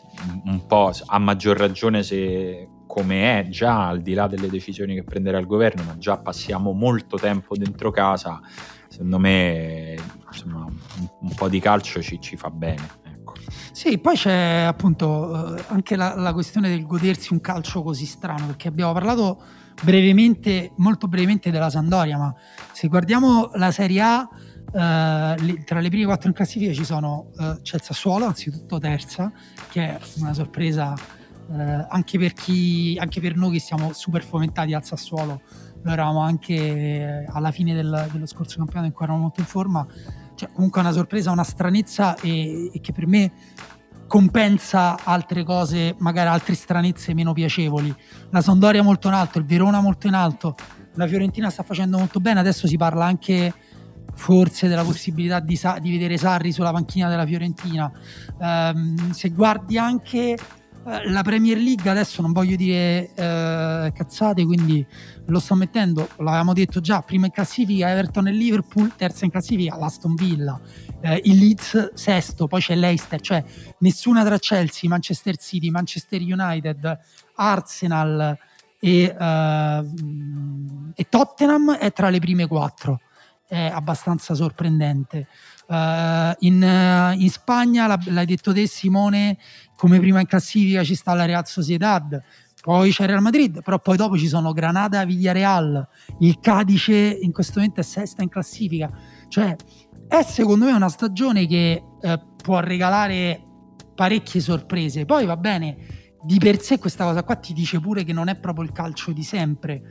un po' a maggior ragione se come è già al di là delle decisioni che prenderà il governo, ma già passiamo molto tempo dentro casa, secondo me insomma, un, un po' di calcio ci, ci fa bene. Sì, poi c'è appunto eh, anche la, la, questione del godersi un calcio così strano, perché abbiamo parlato brevemente, molto brevemente della Sandoria, ma se guardiamo la Serie A, eh, tra le prime quattro in classifica ci sono, eh, c'è il Sassuolo, anzitutto terza, che è una sorpresa eh, anche per chi, anche per noi che siamo super fomentati al Sassuolo, noi eravamo anche alla fine del, dello scorso campionato in cui eravamo molto in forma cioè, comunque una sorpresa, una stranezza e, e, che per me compensa altre cose, magari altre stranezze meno piacevoli. La Sondoria molto in alto, il Verona molto in alto, la Fiorentina sta facendo molto bene, adesso si parla anche forse della possibilità di, di vedere Sarri sulla panchina della Fiorentina. Um, se guardi anche la Premier League adesso non voglio dire eh, cazzate, quindi lo sto mettendo, l'avevamo detto già, prima in classifica Everton e Liverpool, terza in classifica l'Aston Villa, eh, il Leeds sesto, poi c'è l'Eister, cioè nessuna tra Chelsea, Manchester City, Manchester United, Arsenal e, uh, e Tottenham è tra le prime quattro, è abbastanza sorprendente. Uh, in, uh, in, Spagna, l'hai detto te Simone, come prima in classifica ci sta la Real Sociedad, poi c'è Real Madrid, però poi dopo ci sono Granada, Villarreal, il Cadice in questo momento è sesta in classifica, cioè è secondo me una stagione che eh, può regalare parecchie sorprese, poi va bene, di per sé questa cosa qua ti dice pure che non è proprio il calcio di sempre,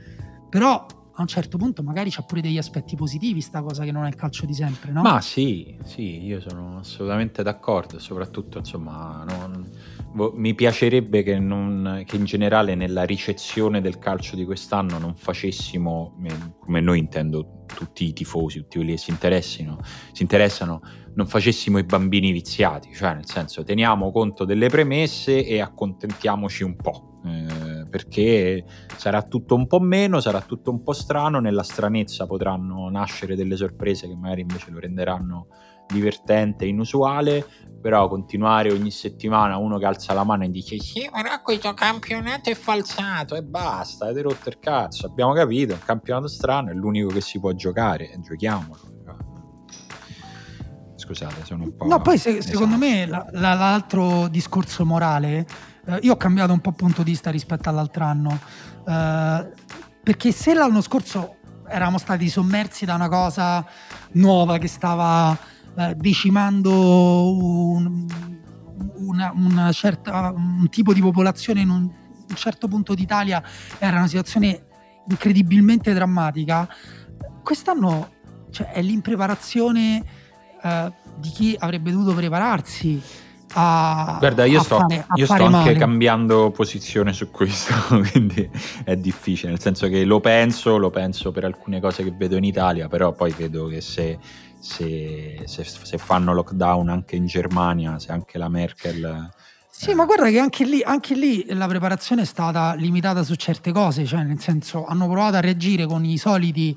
però a un certo punto magari c'ha pure degli aspetti positivi sta cosa che non è il calcio di sempre, no? Ma sì, sì, io sono assolutamente d'accordo, soprattutto insomma non, boh, mi piacerebbe che, non, che, in generale nella ricezione del calcio di quest'anno non facessimo, come noi intendo tutti i tifosi, tutti quelli che si interessino, si interessano, non facessimo i bambini viziati, cioè nel senso teniamo conto delle premesse e accontentiamoci un po' eh, perché sarà tutto un po' meno, sarà tutto un po' strano, nella stranezza potranno nascere delle sorprese che magari invece lo renderanno divertente, inusuale, però continuare ogni settimana uno che alza la mano e dice sì però questo campionato è falsato e basta, avete rotto il cazzo, abbiamo capito, è un campionato strano, è l'unico che si può giocare, giochiamolo. Scusate, sono un po'... No, poi se, secondo me la, la, l'altro discorso morale eh, io ho cambiato un po' punto di vista rispetto all'altro anno, eh, perché se l'anno scorso eravamo stati sommersi da una cosa nuova che stava eh, decimando un, una, una certa, un tipo di popolazione in un, un certo punto d'Italia, era una situazione incredibilmente drammatica, quest'anno cioè, è l'impreparazione eh, di chi avrebbe dovuto prepararsi a, Guarda, io sto, fare, io sto anche male. cambiando posizione su questo, *laughs* quindi è difficile, nel senso che lo penso, lo penso per alcune cose che vedo in Italia, però poi vedo che se, se, se, se fanno lockdown anche in Germania, se anche la Merkel... Sì, ma guarda che anche lì, anche lì, la preparazione è stata limitata su certe cose, cioè nel senso hanno provato a reagire con i soliti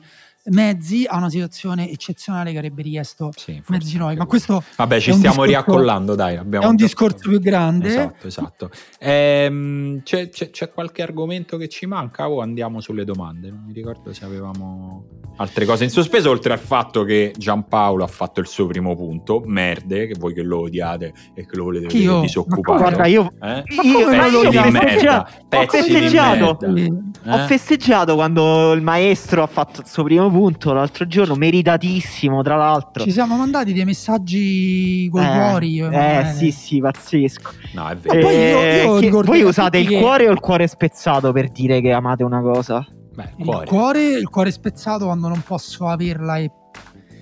mezzi a una situazione eccezionale che avrebbe richiesto sì, mezzi nuovi. Ma questo Vabbè, ci stiamo discorso, riaccollando, dai. È un discorso più grande. Esatto, esatto. Ehm, c'è, c'è, c'è, qualche argomento che ci manca o andiamo sulle domande? Non mi ricordo se avevamo altre cose in sospeso, oltre al fatto che Giampaolo ha fatto il suo primo punto, merde, che voi che lo odiate e che lo volete che vedere disoccupato. Guarda, io, eh? io, pezzi io, di merda, ho festeggiato, eh? ho festeggiato quando il maestro ha fatto il suo primo punto l'altro giorno, meritatissimo tra l'altro. Ci siamo mandati dei messaggi col eh, cuori. Eh sì sì, pazzesco. No, è vero. Eh, io, io voi usate il che... cuore o il cuore spezzato per dire che amate una cosa? Beh, il, cuore. Il, cuore, il cuore spezzato quando non posso averla e,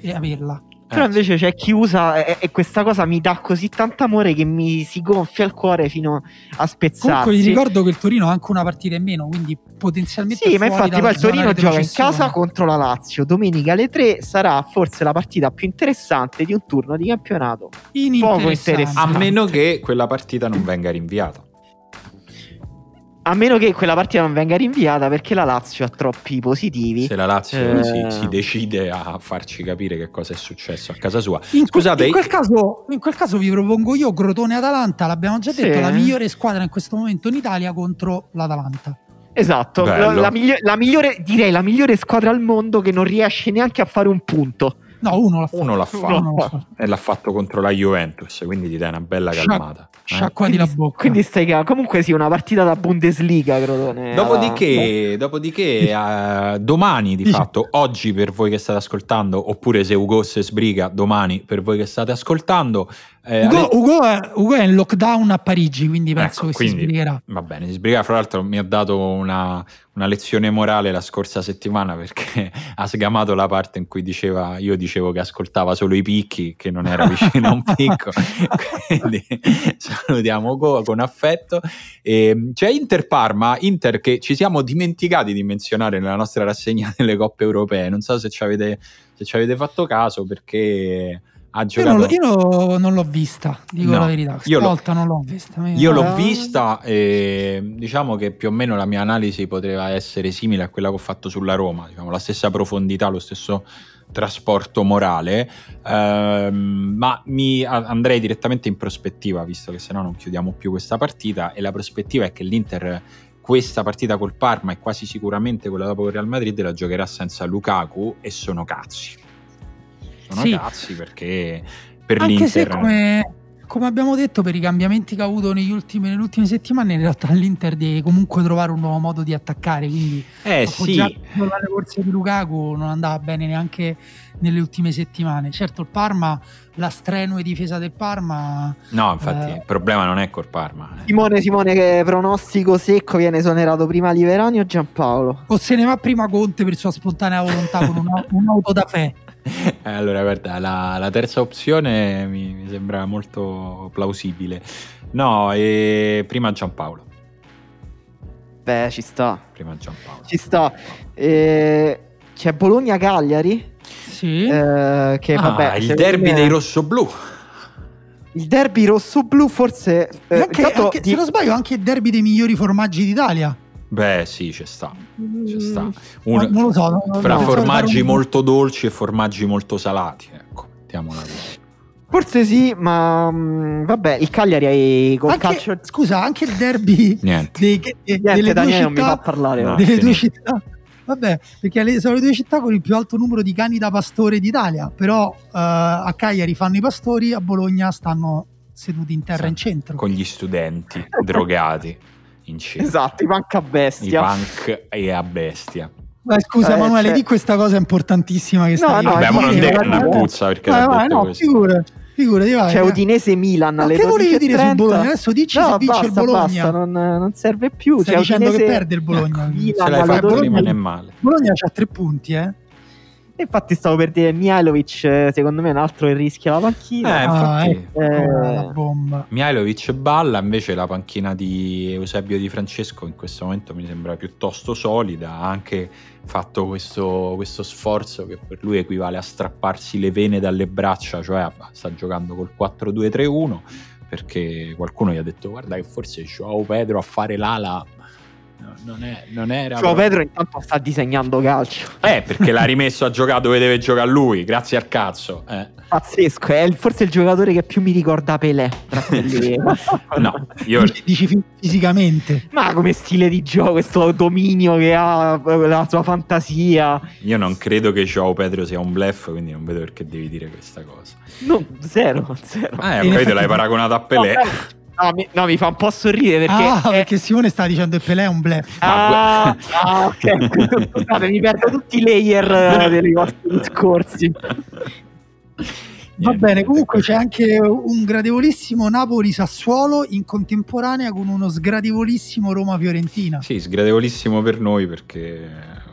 e averla. Però invece c'è chi usa e, e, questa cosa mi dà così tanto amore che mi si gonfia il cuore fino a spezzarsi. Comunque vi ricordo che il Torino ha anche una partita in meno, quindi potenzialmente Sì, ma infatti poi il Torino gioca in casa contro la Lazio. Domenica alle 3 sarà forse la partita più interessante di un turno di campionato. Poco interessante. A meno che quella partita non venga rinviata. A meno che quella partita non venga rinviata perché la Lazio ha troppi positivi. Se la Lazio eh... si, si, decide a farci capire che cosa è successo a casa sua. In, Scusate, in quel, caso, in quel caso vi propongo io Crotone-Atalanta, l'abbiamo già detto, sì. la migliore squadra in questo momento in Italia contro l'Atalanta. Esatto, la, la, migliore, la migliore, direi la migliore squadra al mondo che non riesce neanche a fare un punto. No, uno l'ha fatto. Uno l'ha fatto, uno l'ha fatto. e l'ha fatto contro la Juventus, quindi ti dai una bella calmata. Eh? Sciacquati la bocca. Quindi stai calmo. Comunque sì, una partita da Bundesliga, Crotone. Dopodiché, dopodiché uh, domani di fatto, oggi per voi che state ascoltando, oppure se Ugo se sbriga, domani per voi che state ascoltando, eh, Ugo, Ale... Ugo, è, Ugo, è, in lockdown a Parigi, quindi penso ecco, che quindi, si sbrigherà. Va bene, si sbrigherà. Fra l'altro mi ha dato una, una, lezione morale la scorsa settimana perché *laughs* ha sgamato la parte in cui diceva, io dicevo che ascoltava solo i picchi, che non era vicino a un picco. *laughs* quindi *laughs* salutiamo Ugo con affetto. E, ehm, c'è Inter Parma, Inter che ci siamo dimenticati di menzionare nella nostra rassegna delle coppe europee. Non so se ci avete, se ci avete fatto caso perché ha giocato... Io, non, io non l'ho vista, dico no, la verità. Stavolta non l'ho vista. Io l'ho vista e diciamo che più o meno la mia analisi poteva essere simile a quella che ho fatto sulla Roma, diciamo, la stessa profondità, lo stesso trasporto morale, ehm, ma mi andrei direttamente in prospettiva, visto che se no non chiudiamo più questa partita e la prospettiva è che l'Inter questa partita col Parma e quasi sicuramente quella dopo con Real Madrid la giocherà senza Lukaku e sono cazzi. Sono sì. cazzi perché per Anche l'Inter... Se come, come abbiamo detto, per i cambiamenti che ha avuto ultimi, nelle ultime settimane, in realtà l'Inter deve comunque trovare un nuovo modo di attaccare. Quindi eh, sì. le corse di Lukaku non andava bene neanche nelle ultime settimane. Certo, il Parma, la strenua difesa del Parma. No, infatti, eh, il problema non è col Parma. Eh. Simone, Simone, che pronostico secco viene esonerato prima Liverani o Giampaolo? O se ne va prima Conte per sua spontanea volontà con una, un'auto da fe. Eh, allora, guarda, la, la terza opzione mi, mi, sembra molto plausibile. No, e prima Giampaolo. Beh, ci sta. Prima Giampaolo. Ci sta. E... C'è Bologna-Cagliari? Sì. Eh, che, ah, vabbè, il derby me... dei rossoblù. Il derby rossoblù forse... Eh, anche, anche, di... Se non sbaglio anche il derby dei migliori formaggi d'Italia. Beh, sì, c'è sta. C'è sta. Mm, Un, non lo so. Non, fra non formaggi molto dolci e formaggi molto salati. Ecco, mettiamola così. Forse sì, ma mh, mm, vabbè, il Cagliari hai col anche, calcio... Scusa, anche il derby *laughs* Niente. Dei, de, Niente, delle Daniele non mi fa parlare. No, delle due città. Vabbè, perché sono le due città con il più alto numero di cani da pastore d'Italia, però uh, a Cagliari fanno i pastori, a Bologna stanno seduti in terra sì, in centro. Con gli studenti drogati *laughs* in centro. Esatto, i punk a bestia. I punk e a bestia. Beh, scusa, eh, Emanuele, cioè... di questa cosa importantissima che stai no, no, Vabbè, ma non dire una puzza perché vai, vai, no, figura, figurati, vai. C'è Udinese Milan ma alle che volevi dire sul Bologna? Adesso dici no, se vince basta, il Bologna. Basta, non, non serve più. Stai C'è dicendo Udinese... che perde il Bologna. Milan, Se l'hai fatto non è male. Bologna c'ha tre punti, eh. Infatti stavo per dire Mihailovic, eh, secondo me è un altro che rischia la panchina. Eh, infatti. Ah, ecco, eh, bomba. Mihailovic balla, invece la panchina di Eusebio Di Francesco in questo momento mi sembra piuttosto solida, ha anche fatto questo, questo sforzo che per lui equivale a strapparsi le vene dalle braccia, cioè sta giocando col 4-2-3-1 perché qualcuno gli ha detto guarda che forse Joao Pedro a fare l'ala non, è, non era. Cioè, Pedro intanto sta disegnando calcio. Eh, perché l'ha rimesso a giocare dove deve giocare lui, grazie al cazzo. Eh. Pazzesco, è forse il giocatore che più mi ricorda Pelé tra *laughs* quelli. no, io... dici, dici, fisicamente. Ma come stile di gioco, questo dominio che ha, la sua fantasia. Io non credo che Joao Pedro sia un bluff, quindi non vedo perché devi dire questa cosa. No, zero, zero. Eh, poi l'hai paragonato a Pelé. No, No mi, no, mi, fa un po' sorridere perché. Ah, è... perché Simone sta dicendo che Pelé è un bluff. Ah, ah ok. *laughs* Scusate, mi perdo tutti i layer dei vostri discorsi. Va bene, comunque c'è anche un gradevolissimo Napoli-Sassuolo in contemporanea con uno sgradevolissimo Roma-Fiorentina. Sì, sgradevolissimo per noi perché,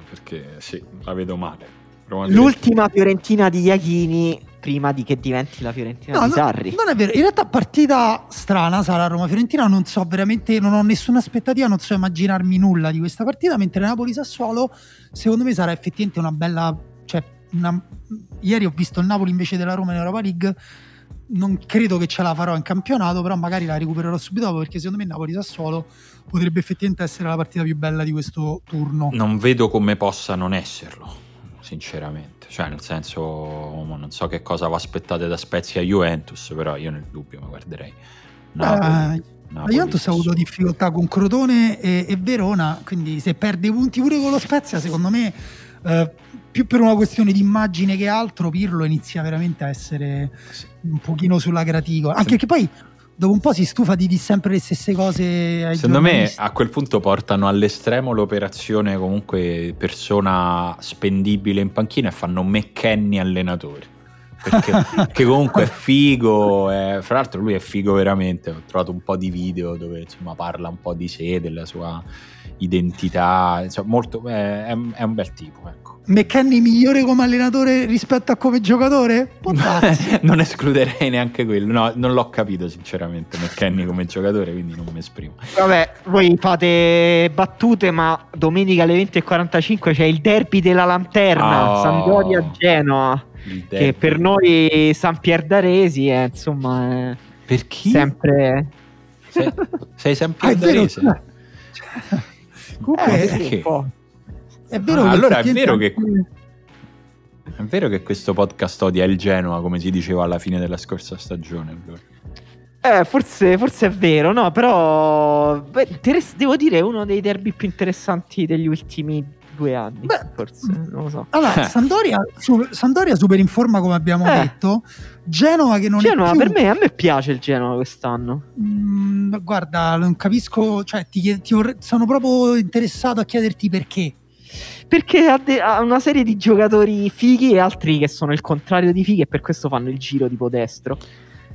perché sì, la vedo male. L'ultima Fiorentina di Iachini prima di che diventi la Fiorentina no, di Sarri. No, non è vero, in realtà partita strana sarà Roma-Fiorentina, non so veramente, non ho nessuna aspettativa, non so immaginarmi nulla di questa partita, mentre Napoli-Sassuolo secondo me sarà effettivamente una bella... Cioè, una, ieri ho visto il Napoli invece della Roma in Europa League, non credo che ce la farò in campionato, però magari la recupererò subito dopo perché secondo me Napoli-Sassuolo potrebbe effettivamente essere la partita più bella di questo turno. Non vedo come possa non esserlo sinceramente. Cioè, nel senso, non so che cosa vi aspettate da Spezia Juventus, però io nel dubbio mi guarderei. Napoli, uh, la Juventus ha avuto difficoltà con Crotone e, e, Verona, quindi se perde punti pure con lo Spezia, secondo me, uh, più per una questione di immagine che altro, Pirlo inizia veramente a essere un pochino sulla graticola. Anche sì. che poi dopo un po' si stufa di dire sempre le stesse cose ai Secondo me a quel punto portano all'estremo l'operazione comunque persona spendibile in panchina e fanno McKenny allenatore. Perché, *laughs* comunque è figo, è, fra l'altro lui è figo veramente, ho trovato un po' di video dove insomma parla un po' di sé, della sua identità, insomma, molto, è, è un bel tipo. Ecco. McKenny migliore come allenatore rispetto a come giocatore? *laughs* non escluderei neanche quello. No, non l'ho capito sinceramente McKenny come giocatore, quindi non mi esprimo. Vabbè, voi fate battute, ma domenica alle 20.45 c'è il derby della lanterna, oh, Sampdoria-Genoa. Che per noi San Pier d'Aresi è insomma... È per chi? Sempre... Sei, sei San Pier d'Aresi? Ah, Comunque, eh, perché? È vero ah, allora è vero che... È vero che questo podcast odia il Genoa, come si diceva alla fine della scorsa stagione. Eh, forse, forse, è vero, no, però beh, interess- devo dire è uno dei derby più interessanti degli ultimi due anni. Beh, forse, non lo so. Allora, Sandoria, su, Sandoria super in forma, come abbiamo eh. detto. Genova che non Genova, è più... per me, a me piace il Genova quest'anno. Mm, guarda, non capisco, cioè ti, ti vorrei, sono proprio interessato a chiederti perché perché ha, de- ha, una serie di giocatori fighi e altri che sono il contrario di fighi e per questo fanno il giro tipo destro.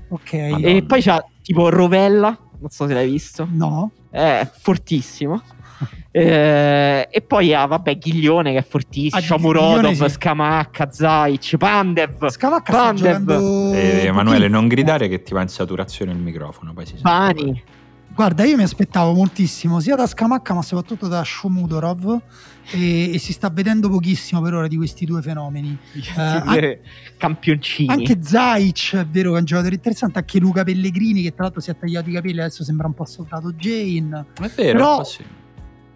Ok. Madonna. E poi c'ha tipo Rovella, non so se l'hai visto. No. È fortissimo. *laughs* eh, e poi ha, vabbè, Ghiglione che è fortissimo, Shomurodov, sì. Scamacca, Zaic, Pandev. Scamacca Pandev. Eh, Emanuele, non gridare che ti va in saturazione il microfono. Poi si Bani. Guarda, io mi aspettavo moltissimo sia da Scamacca ma soprattutto da Shomudorov e, e, si sta vedendo pochissimo per ora di questi due fenomeni. Eh, anche, campioncini. Anche Zaic è vero che è un giocatore interessante, anche Luca Pellegrini che tra l'altro si è tagliato i capelli, adesso sembra un po' soldato Jane. È vero, però,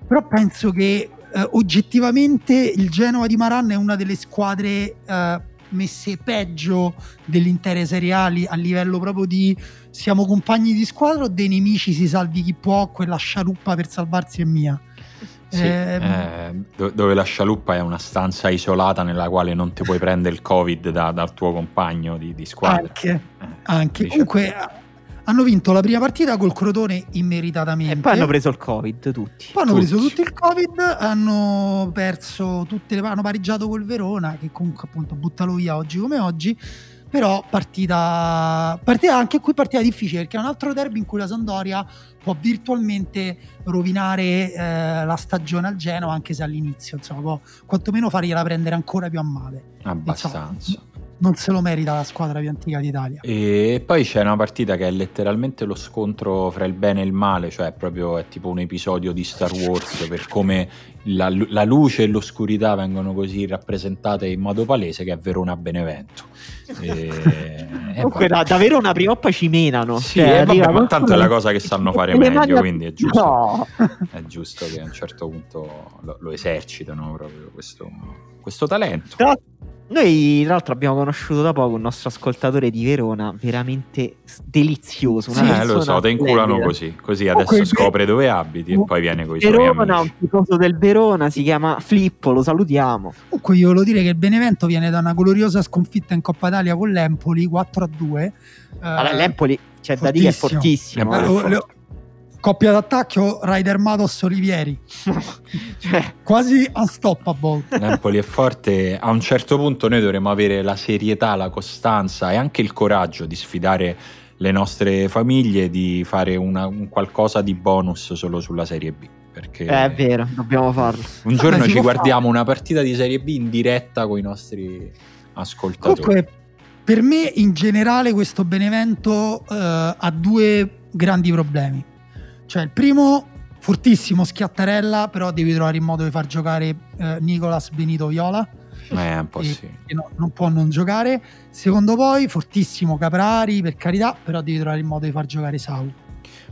però penso che eh, oggettivamente il Genoa di Maran è una delle squadre eh, messe peggio dell'intera Serie A a livello proprio di siamo compagni di squadra o dei nemici si salvi chi può, quella sciaruppa per salvarsi è mia. Sì, eh, eh, dove la scialuppa è una stanza isolata nella quale non ti puoi prendere il covid da, dal tuo compagno di, di squadra. Anche, eh, anche. comunque hanno vinto la prima partita col Crotone immeritatamente. E poi hanno preso il Covid tutti. Poi hanno tutti. preso tutti il Covid, hanno perso tutte le hanno pareggiato col Verona, che comunque appunto buttalo via oggi come oggi. Però partita, partita anche qui partita difficile perché è un altro derby in cui la Sandoria può virtualmente rovinare eh, la stagione al Genoa anche se all'inizio insomma può quantomeno fargliela prendere ancora più a male. Abbastanza. Insomma, non se lo merita la squadra più antica d'Italia. E poi c'è una partita che è letteralmente lo scontro fra il bene e il male, cioè proprio è tipo un episodio di Star Wars per come la, la luce e l'oscurità vengono così rappresentate in modo palese che è Verona Benevento. E, Comunque da, da, Verona prima o poi ci menano. Sì, cioè, eh, vabbè, ma tanto è la cosa che sanno fare meglio, quindi è giusto, no. è giusto che a un certo punto lo, lo esercitano proprio questo, questo talento. Tra, noi, tra l'altro, abbiamo conosciuto da poco un nostro ascoltatore di Verona, veramente delizioso. Sì, eh, lo so, te inculano così. Così adesso oh, scopre dove abiti e poi viene con i Verona, un tifoso del Verona, si chiama Flippo, lo salutiamo. Comunque, io volevo dire che il Benevento viene da una gloriosa sconfitta in Coppa Italia con l'Empoli 4 a 2. Allora, eh, L'Empoli c'è da dire è fortissimo. Eh, Coppia d'attacco Ryder Matos Olivieri. *laughs* cioè, quasi unstoppable. Napoli è forte. A un certo punto noi dovremmo avere la serietà, la costanza e anche il coraggio di sfidare le nostre famiglie di fare una, un qualcosa di bonus solo sulla Serie B. Perché è vero, dobbiamo farlo. Un giorno ci guardiamo fare. una partita di Serie B in diretta con i nostri ascoltatori. Comunque, per me in generale questo Benevento uh, ha due grandi problemi. Cioè, il primo, fortissimo Schiattarella, però devi trovare il modo di far giocare eh, Nicolas Benito Viola. Eh, un po' e, sì. E no, non può non giocare. Secondo poi, fortissimo Caprari, per carità, però devi trovare il modo di far giocare Sau.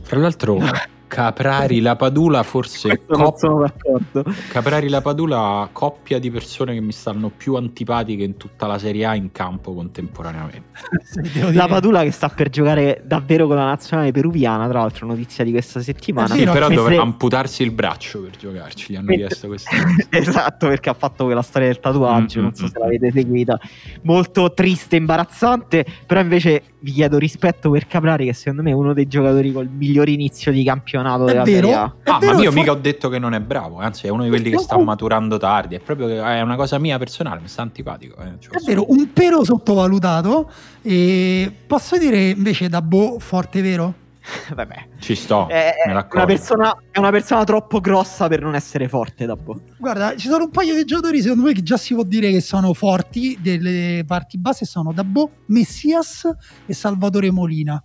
Fra l'altro, *laughs* Caprari la Padula forse cop- sono d'accordo. Caprari la Padula coppia di persone che mi stanno più antipatiche in tutta la Serie A in campo contemporaneamente. *laughs* la Padula che sta per giocare davvero con la nazionale peruviana, tra l'altro notizia di questa settimana. Eh sì, però dovrà amputarsi il braccio per giocarci, gli hanno chiesto questo. *laughs* esatto, perché ha fatto quella storia del tatuaggio, mm-hmm. non so se l'avete seguita. Molto triste, imbarazzante, però invece vi chiedo rispetto per Caprari che secondo me è uno dei giocatori col miglior inizio di campionato campionato della vero, Serie A. Ah, ma io mica ho detto che non è bravo, anzi è uno di quelli che sta maturando tardi, è proprio è una cosa mia personale, mi sta antipatico. Eh. Cioè, è vero, un pelo sottovalutato e posso dire invece da Bo forte vero? *laughs* Vabbè. Ci sto, È, me è una persona, è una persona troppo grossa per non essere forte dopo. Guarda, ci sono un paio di giocatori secondo me che già si può dire che sono forti delle parti base sono Dabò, Messias e Salvatore Molina.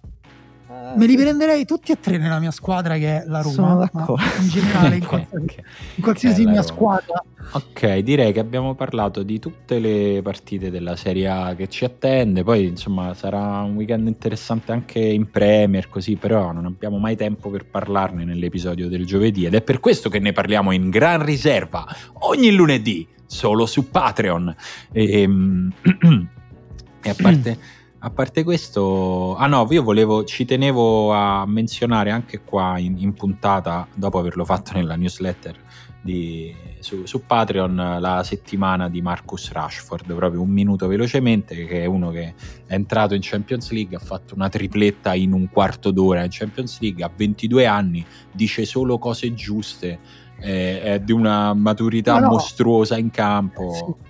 Me li prenderei tutti e tre nella mia squadra che è la Roma. Sono d'accordo. In generale, in *laughs* qualsiasi, ok. in qualsiasi Ok, la mia Roma. squadra. Ok, direi che abbiamo parlato di tutte le partite della Serie A che ci attende, poi insomma sarà un weekend interessante anche in Premier, così però non abbiamo mai tempo per parlarne nell'episodio del giovedì ed è per questo che ne parliamo in gran riserva ogni lunedì, solo su Patreon. E, ehm, *clears throat* e a parte... A parte questo, ah no, io volevo, ci tenevo a menzionare anche qua in, in puntata, dopo averlo fatto nella newsletter di- su, su Patreon, la settimana di Marcus Rashford, proprio un minuto velocemente, che è uno che è entrato in Champions League, ha fatto una tripletta in un quarto d'ora in Champions League, ha 22 anni, dice solo cose giuste, eh, è di una maturità No, no. mostruosa in campo. Sì.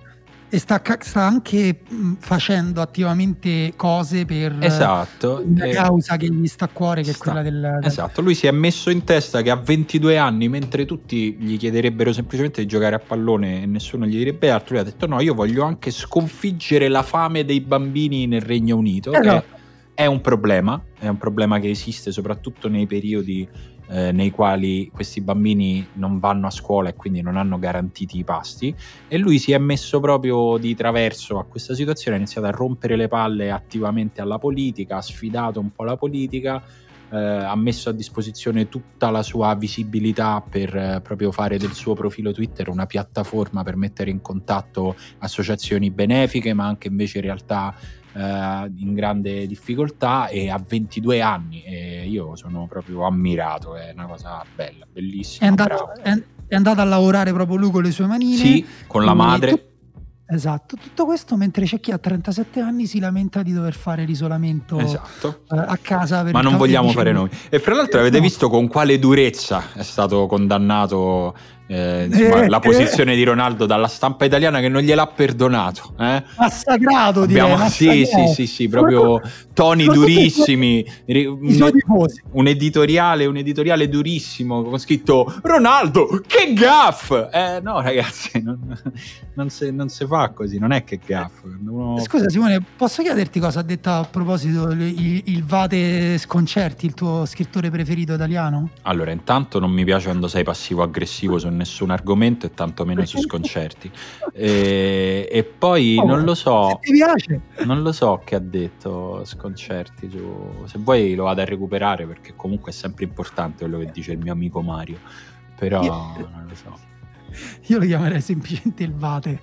E sta, sta anche facendo attivamente cose per eh, Esatto. una eh, causa che gli sta a cuore, che sta- è quella del, Esatto, lui si è messo in testa che a 22 anni, mentre tutti gli chiederebbero semplicemente di giocare a pallone e nessuno gli direbbe altro, lui ha detto no, io voglio anche sconfiggere la fame dei bambini nel Regno Unito, che Esatto. è un problema, è un problema che esiste soprattutto nei periodi eh, nei quali questi bambini non vanno a scuola e quindi non hanno garantiti i pasti. E lui si è messo proprio di traverso a questa situazione, ha iniziato a rompere le palle attivamente alla politica, ha sfidato un po' la politica, eh, ha messo a disposizione tutta la sua visibilità per eh, proprio fare del suo profilo Twitter una piattaforma per mettere in contatto associazioni benefiche, ma anche invece realtà eh, in grande difficoltà e a 22 anni e io sono proprio ammirato, è una cosa bella, è, bellissima. andato, bravo. è, è andato a lavorare proprio lui con le sue manine. Sì, con la madre. esatto, tutto questo mentre c'è chi a 37 anni si lamenta di dover fare l'isolamento Esatto. eh, a casa. Ma non vogliamo fare noi. E fra l'altro avete No. visto con quale durezza è stato condannato eh, insomma, Eh, la posizione di Ronaldo dalla stampa italiana che non gliel'ha perdonato. eh? Massacrato, direi. Abbiamo- sì, sì, sì, sì, proprio toni durissimi. un, editoriale, un editoriale durissimo con scritto Ronaldo, che gaff! Eh, no, ragazzi, *laughs* non, non si fa così, non è che gaff. Uno- Scusa Simone, posso chiederti cosa ha detto a proposito il, il, il Vate Sconcerti, il tuo scrittore preferito italiano? Allora, intanto non mi piace quando sei passivo-aggressivo su nessun argomento e tantomeno su sconcerti. E, e poi Oh, non lo so, non lo so che ha detto sconcerti. su- Se vuoi lo vado a recuperare perché comunque è sempre importante quello che dice il mio amico Mario. Però Io- non lo so, *laughs* Io lo chiamerei semplicemente il Vate.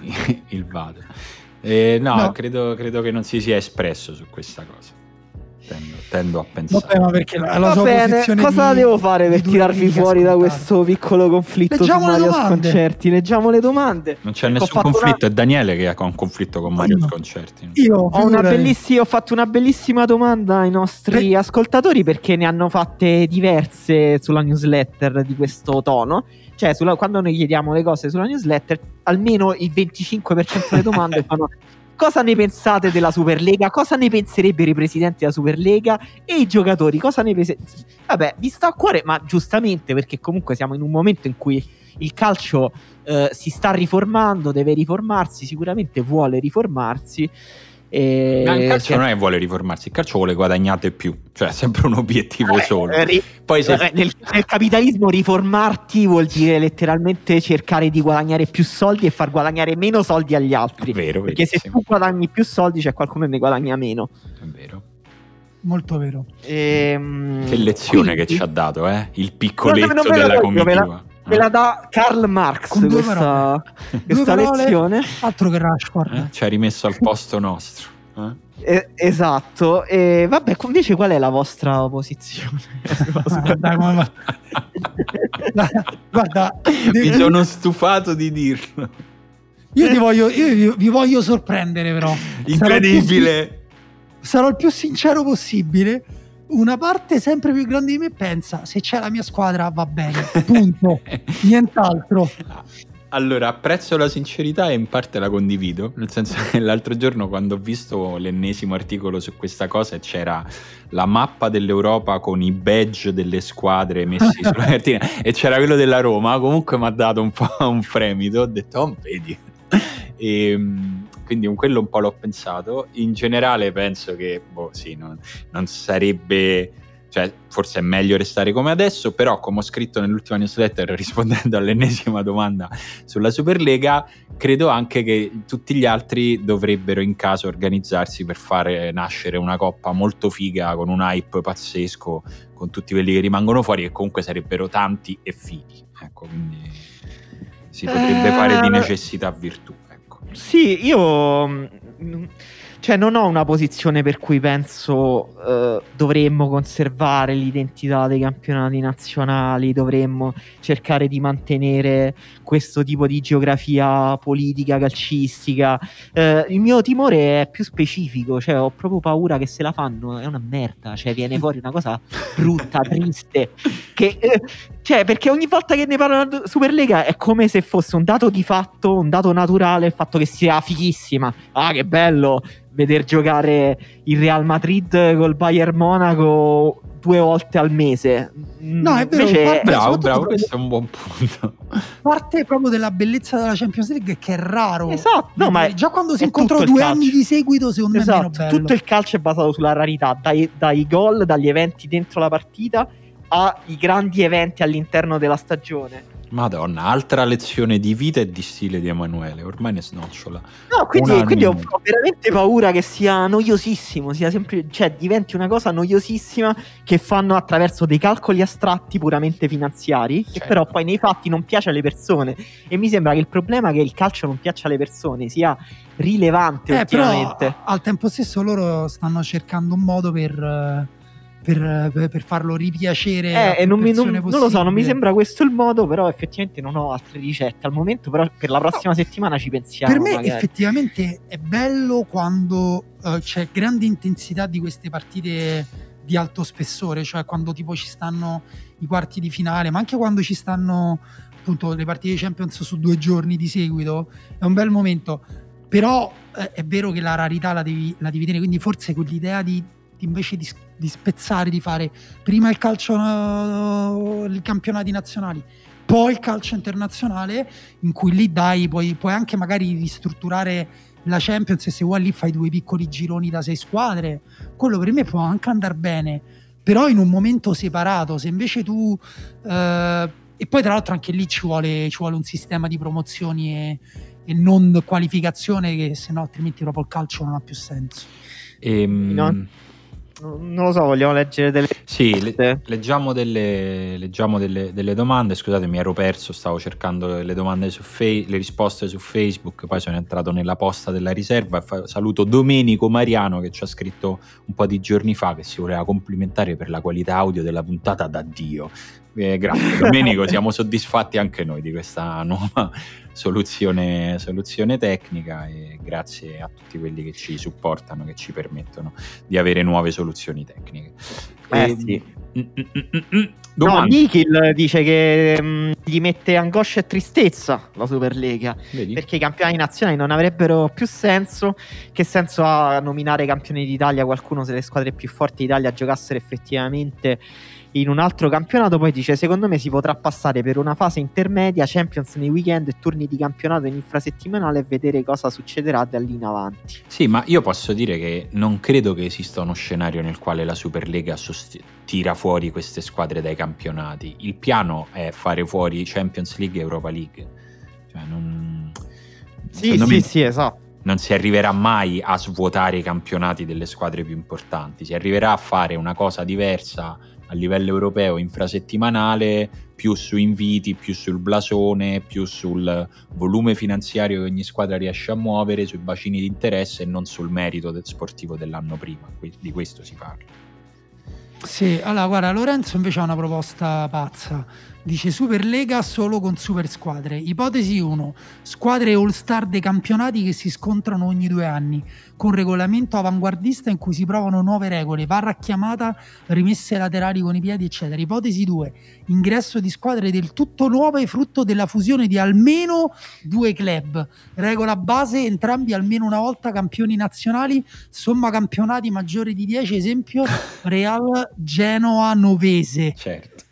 *laughs* il vado. Eh, no, No. Credo, credo che non si sia espresso su questa cosa. Tendo, tendo a pensare. Vabbè, ma perché la, la Va sua bene, cosa di- devo fare per tirarvi fuori da questo piccolo conflitto Leggiamo su le Mario domande. Sconcerti? Leggiamo le domande. Non c'è nessun conflitto, è Daniele che ha un conflitto con Mario no. Sconcerti. Io Ho, una bellissi- ho fatto una bellissima domanda ai nostri ascoltatori perché ne hanno fatte diverse sulla newsletter di questo tono. Cioè, sulla- quando noi chiediamo le cose sulla newsletter, almeno il 25% delle domande *laughs* sono cosa ne pensate della Superlega, cosa ne penserebbero i presidenti della Superlega e i giocatori, cosa ne pensate... Vabbè, vi sta a cuore, ma giustamente perché comunque siamo in un momento in cui il calcio eh, si sta riformando, deve riformarsi, sicuramente vuole riformarsi. E Ma il calcio si è- non è che vuole riformarsi, il calcio vuole guadagnare più, cioè è sempre un obiettivo solo. eh, ri- Poi se eh, nel, nel capitalismo riformarti vuol dire letteralmente cercare di guadagnare più soldi e far guadagnare meno soldi agli altri. è vero, Perché se tu guadagni più soldi c'è qualcuno che ne guadagna meno. è vero. Molto vero. Ehm, Che lezione quindi- che ci ha dato, eh? Il piccoletto me la della comitiva. Me la dà Karl Marx Con due questa, Due questa parole, lezione. Altro che Rashford. Eh? Ci ha rimesso al posto nostro. eh? Eh, esatto. E vabbè, invece qual è la vostra posizione? *laughs* Guarda come va. *laughs* Guarda, Mi sono stufato di dirlo. io, ti voglio, io vi- vi voglio sorprendere però. Incredibile. Sarò il più sincero possibile. Una parte sempre più grande di me pensa: se c'è la mia squadra va bene, *laughs* punto, nient'altro. Allora, apprezzo la sincerità e in parte la condivido, nel senso *laughs* che l'altro giorno quando ho visto l'ennesimo articolo su questa cosa c'era la mappa dell'Europa con i badge delle squadre messi sulla *laughs* cartina e c'era quello della Roma, comunque mi ha dato un po' un fremito, ho detto, oh, vedi. E, ehm, quindi con quello un po' l'ho pensato. In generale penso che, boh, sì, non, non sarebbe cioè forse è meglio restare come adesso, però come ho scritto nell'ultima newsletter *laughs* rispondendo all'ennesima domanda sulla Superlega, credo anche che tutti gli altri dovrebbero in caso organizzarsi per fare nascere una coppa molto figa con un hype pazzesco con tutti quelli che rimangono fuori e comunque sarebbero tanti e fighi. Ecco, quindi si potrebbe eh... fare di necessità virtù. Sì, io mm, cioè, non ho una posizione per cui penso uh, dovremmo conservare l'identità dei campionati nazionali, dovremmo cercare di mantenere questo tipo di geografia politica, calcistica. Uh, il mio timore è più specifico, cioè ho proprio paura che se la fanno è una merda, cioè viene fuori una cosa brutta, *laughs* triste, che, uh, cioè, perché ogni volta che ne parlano Superlega è come se fosse un dato di fatto, un dato naturale, il fatto che sia fighissima. Ah, che bello! veder giocare il Real Madrid col Bayern Monaco due volte al mese. No, è vero, Invece, parte, bravo, bravo, questo è un buon punto. Parte proprio della bellezza della Champions League che è raro. Esatto, no, ma già quando si incontrano due anni di seguito, secondo esatto, me è meno bello. Tutto il calcio è basato sulla rarità, dai, dai gol, dagli eventi dentro la partita ai grandi eventi all'interno della stagione. Madonna, altra lezione di vita e di stile di Emanuele, ormai ne snocciola. No, quindi, quindi ho, ho, veramente paura che sia noiosissimo, sia sempre, cioè diventi una cosa noiosissima che fanno attraverso dei calcoli astratti puramente finanziari, certo. che però poi nei fatti non piace alle persone. E mi sembra che il problema è che il calcio non piaccia alle persone sia rilevante eh, ultimamente. Però, al tempo stesso loro stanno cercando un modo per per, per, farlo ripiacere. Eh, non, mi, non, non, lo so, non mi sembra questo il modo, però effettivamente non ho altre ricette al momento, però per la prossima no. settimana ci pensiamo. Per me magari. effettivamente è bello quando uh, c'è grande intensità di queste partite di alto spessore, cioè quando tipo ci stanno i quarti di finale, ma anche quando ci stanno appunto le partite di Champions su due giorni di seguito, è un bel momento. Però eh, è vero che la rarità la devi, la devi tenere, quindi forse quell'idea di invece di, di, spezzare, di fare prima il calcio, uh, i campionati nazionali, poi il calcio internazionale, in cui lì dai, puoi, puoi anche magari ristrutturare la Champions e se vuoi lì fai due piccoli gironi da sei squadre, quello per me può anche andare bene, però in un momento separato, se invece tu... Uh, e poi tra l'altro anche lì ci vuole, ci vuole un sistema di promozioni e, e non qualificazione che se no altrimenti proprio il calcio non ha più senso. Ehm... No non lo so, vogliamo leggere delle Sì, le, leggiamo, delle, leggiamo delle, delle, domande. Scusate, mi ero perso, stavo cercando le domande su fe- le risposte su Facebook, poi sono entrato nella posta della riserva fa- saluto Domenico Mariano che ci ha scritto un po' di giorni fa che si voleva complimentare per la qualità audio della puntata da Dio. Eh, grazie *laughs* Domenico, siamo soddisfatti anche noi di questa nuova soluzione, soluzione tecnica e grazie a tutti quelli che ci supportano, che ci permettono di avere nuove soluzioni tecniche. Eh, e, sì. mm, mm, mm, no, Nikhil dice che mh, gli mette angoscia e tristezza la Superlega Vedi? perché i campionati nazionali non avrebbero più senso. Che senso ha nominare campioni d'Italia qualcuno se le squadre più forti d'Italia giocassero effettivamente in un altro campionato. Poi dice: Secondo me si potrà passare per una fase intermedia, Champions nei weekend e turni di campionato in infrasettimanale e vedere cosa succederà da lì in avanti. Sì, ma io posso dire che non credo che esista uno scenario nel quale la Superlega sost- tira fuori queste squadre dai campionati. Il piano è fare fuori Champions League e Europa League. Cioè, non. Sì, sì, sì, esatto non si arriverà mai a svuotare i campionati delle squadre più importanti, si arriverà a fare una cosa diversa a livello europeo infrasettimanale, più su inviti, più sul blasone, più sul volume finanziario che ogni squadra riesce a muovere, sui bacini di interesse e non sul merito del sportivo dell'anno prima. Di questo si parla. Sì, allora guarda, Lorenzo invece ha una proposta pazza. Dice Superlega solo con super squadre. Ipotesi 1. Squadre all-star dei campionati che si scontrano ogni due anni, con regolamento avanguardista in cui si provano nuove regole, barra chiamata, rimesse laterali con i piedi, eccetera. Ipotesi 2. Ingresso di squadre del tutto nuove frutto della fusione di almeno due club. Regola base, entrambi almeno una volta campioni nazionali, somma campionati maggiore di 10, esempio Real Genoa Novese. Certo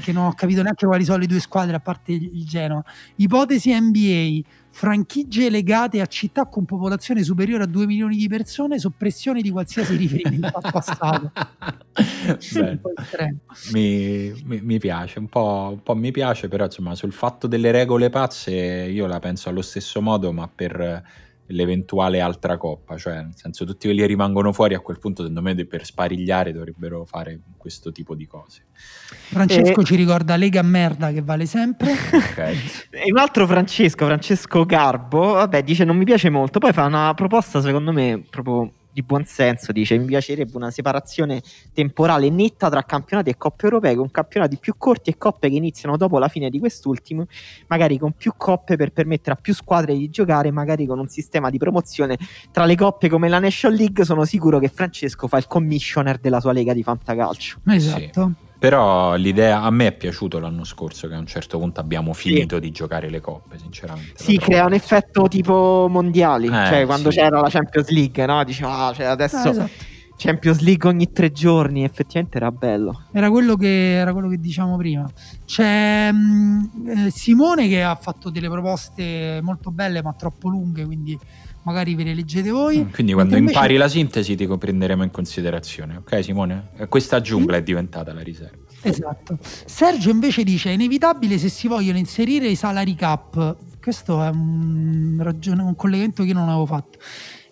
che non ho capito neanche quali sono le due squadre a parte il Genoa. Ipotesi NBA, franchigie legate a città con popolazione superiore a 2 milioni di persone, soppressione di qualsiasi riferimento al passato. *laughs* mi, mi, mi, piace, un po', un po' mi piace, però insomma sul fatto delle regole pazze io la penso allo stesso modo, ma per l'eventuale altra coppa, cioè nel senso tutti quelli che rimangono fuori a quel punto secondo me per sparigliare dovrebbero fare questo tipo di cose. Francesco e... ci ricorda Lega merda che vale sempre. okay. e *laughs* un altro Francesco, Francesco Garbo, vabbè dice non mi piace molto, poi fa una proposta secondo me proprio di buon senso, dice mi piacerebbe una separazione temporale netta tra campionati e coppe europee con campionati più corti e coppe che iniziano dopo la fine di quest'ultimo, magari con più coppe per permettere a più squadre di giocare, magari con un sistema di promozione tra le coppe come la National League, sono sicuro che Francesco fa il commissioner della sua lega di fantacalcio. Esatto. Sì. Però l'idea a me è piaciuto l'anno scorso che a un certo punto abbiamo finito sì. di giocare le coppe, sinceramente. Sì, crea un effetto tipo mondiali, eh, cioè quando sì. c'era la Champions League, no? Diceva, ah, cioè adesso ah, esatto. Champions League ogni tre giorni, effettivamente era bello. Era quello che, era quello che diciamo prima. C'è mh, mm, eh, Simone che ha fatto delle proposte molto belle ma troppo lunghe, quindi magari ve le leggete voi. Mm, quindi quando invece... impari la sintesi ti prenderemo in considerazione, ok Simone? Eh, questa giungla sì. è diventata la riserva. Esatto. Sergio invece dice: è inevitabile se si vogliono inserire i salary cap. Questo è un, ragione, un collegamento che io non avevo fatto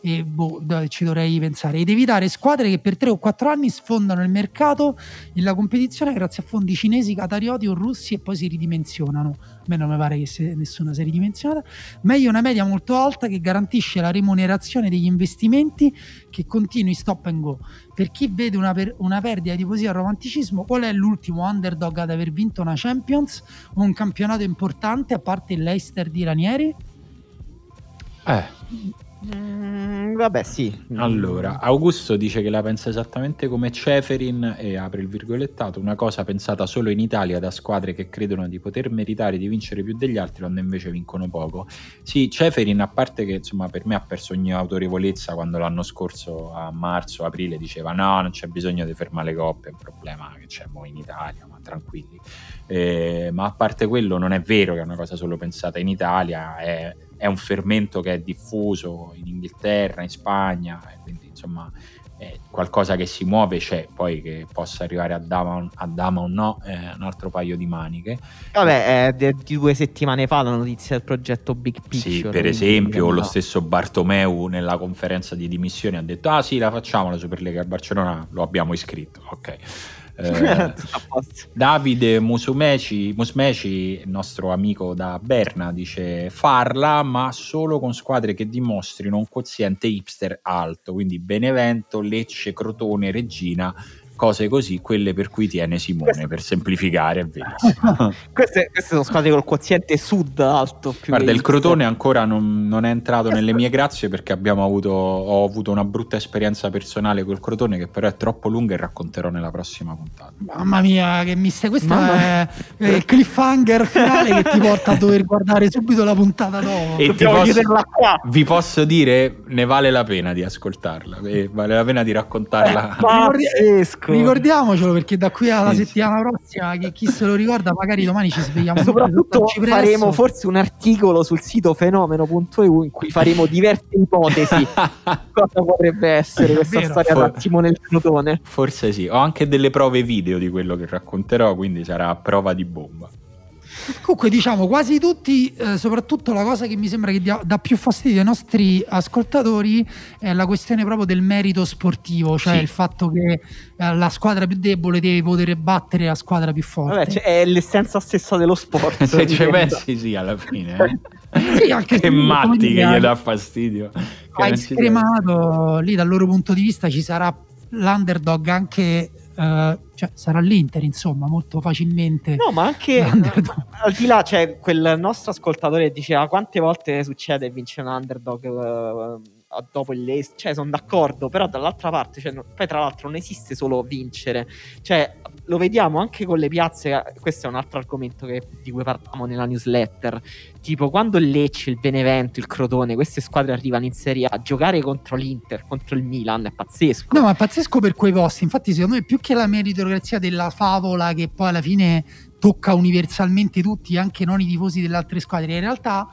e boh, ci dovrei pensare ed evitare squadre che per 3 o 4 anni sfondano il mercato e la competizione grazie a fondi cinesi, catarioti o russi e poi si ridimensionano. A me non mi pare che se, nessuna sia ridimensionata. Meglio una media molto alta che garantisce la remunerazione degli investimenti che continui stop and go. Per chi vede una, per, una perdita di poesia al romanticismo, qual è l'ultimo underdog ad aver vinto una Champions o un campionato importante a parte il Leicester di Ranieri? Eh, Mm, vabbè, sì. Allora, Augusto dice che la pensa esattamente come Ceferin e apre il virgolettato, una cosa pensata solo in Italia da squadre che credono di poter meritare di vincere più degli altri quando invece vincono poco. Sì, Ceferin, a parte che insomma per me ha perso ogni autorevolezza quando l'anno scorso a marzo, aprile diceva no, non c'è bisogno di fermare le coppe, è un problema che c'è in Italia, ma tranquilli. Eh, ma a parte quello non è vero che è una cosa solo pensata in Italia, è è un fermento che è diffuso in Inghilterra, in Spagna, quindi insomma è qualcosa che si muove c'è, poi che possa arrivare a Dama, a Dama o no è un altro paio di maniche. Vabbè, è di due settimane fa la notizia del progetto Big Picture. Sì, per esempio lo stesso Bartomeu nella conferenza di dimissioni ha detto ah sì la facciamo la Superlega a Barcellona, lo abbiamo iscritto, ok. Eh, Davide Musumeci, Musmeci, il nostro amico da Berna, dice farla, ma solo con squadre che dimostrino un quoziente hipster alto, quindi Benevento, Lecce, Crotone, Regina cose così, quelle per cui tiene Simone, queste... per semplificare, è vero. *laughs* queste, queste, sono squadre col quoziente sud alto. Più Guarda, il Crotone ancora non, non, è entrato nelle mie grazie perché abbiamo avuto, ho avuto una brutta esperienza personale col Crotone che però è troppo lunga e racconterò nella prossima puntata. Mamma mia, che miste, questo è, è il cliffhanger finale che ti porta a dover guardare subito la puntata dopo. E posso, vi posso dire, ne vale la pena di ascoltarla, vale la pena di raccontarla. Eh, Ricordiamocelo perché da qui alla sì, settimana prossima, che chi se lo ricorda, magari domani ci svegliamo. *laughs* Soprattutto faremo forse un articolo sul sito fenomeno.eu in cui faremo diverse ipotesi. *laughs* Cosa potrebbe essere questa Vero. storia For- da Simone Plutone? Forse sì, ho anche delle prove video di quello che racconterò, quindi sarà prova di bomba. Comunque diciamo quasi tutti, eh, soprattutto la cosa che mi sembra che dia, dà più fastidio ai nostri ascoltatori è la questione proprio del merito sportivo, cioè sì. il fatto che eh, la squadra più debole deve poter battere la squadra più forte. Vabbè, cioè, è l'essenza stessa dello sport. Se ci pensi sì, alla fine. Eh. *laughs* sì, anche *laughs* che matti che gli dà fastidio. Hai scremato, lì dal loro punto di vista ci sarà l'underdog anche uh, cioè, sarà l'Inter, insomma, molto facilmente. No, ma anche al di là, c'è quel nostro ascoltatore che diceva quante volte succede vincere un underdog uh, dopo il Leicester, cioè sono d'accordo, però dall'altra parte, cioè, no, poi tra l'altro non esiste solo vincere, cioè lo vediamo anche con le piazze, questo è un altro argomento che, di cui parliamo nella newsletter, tipo quando il Lecce, il Benevento, il Crotone, queste squadre arrivano in Serie A, giocare contro l'Inter, contro il Milan è pazzesco. No, ma è pazzesco per quei posti, infatti secondo me più che la meritocrazia della favola che poi alla fine tocca universalmente tutti, anche non i tifosi delle altre squadre, in realtà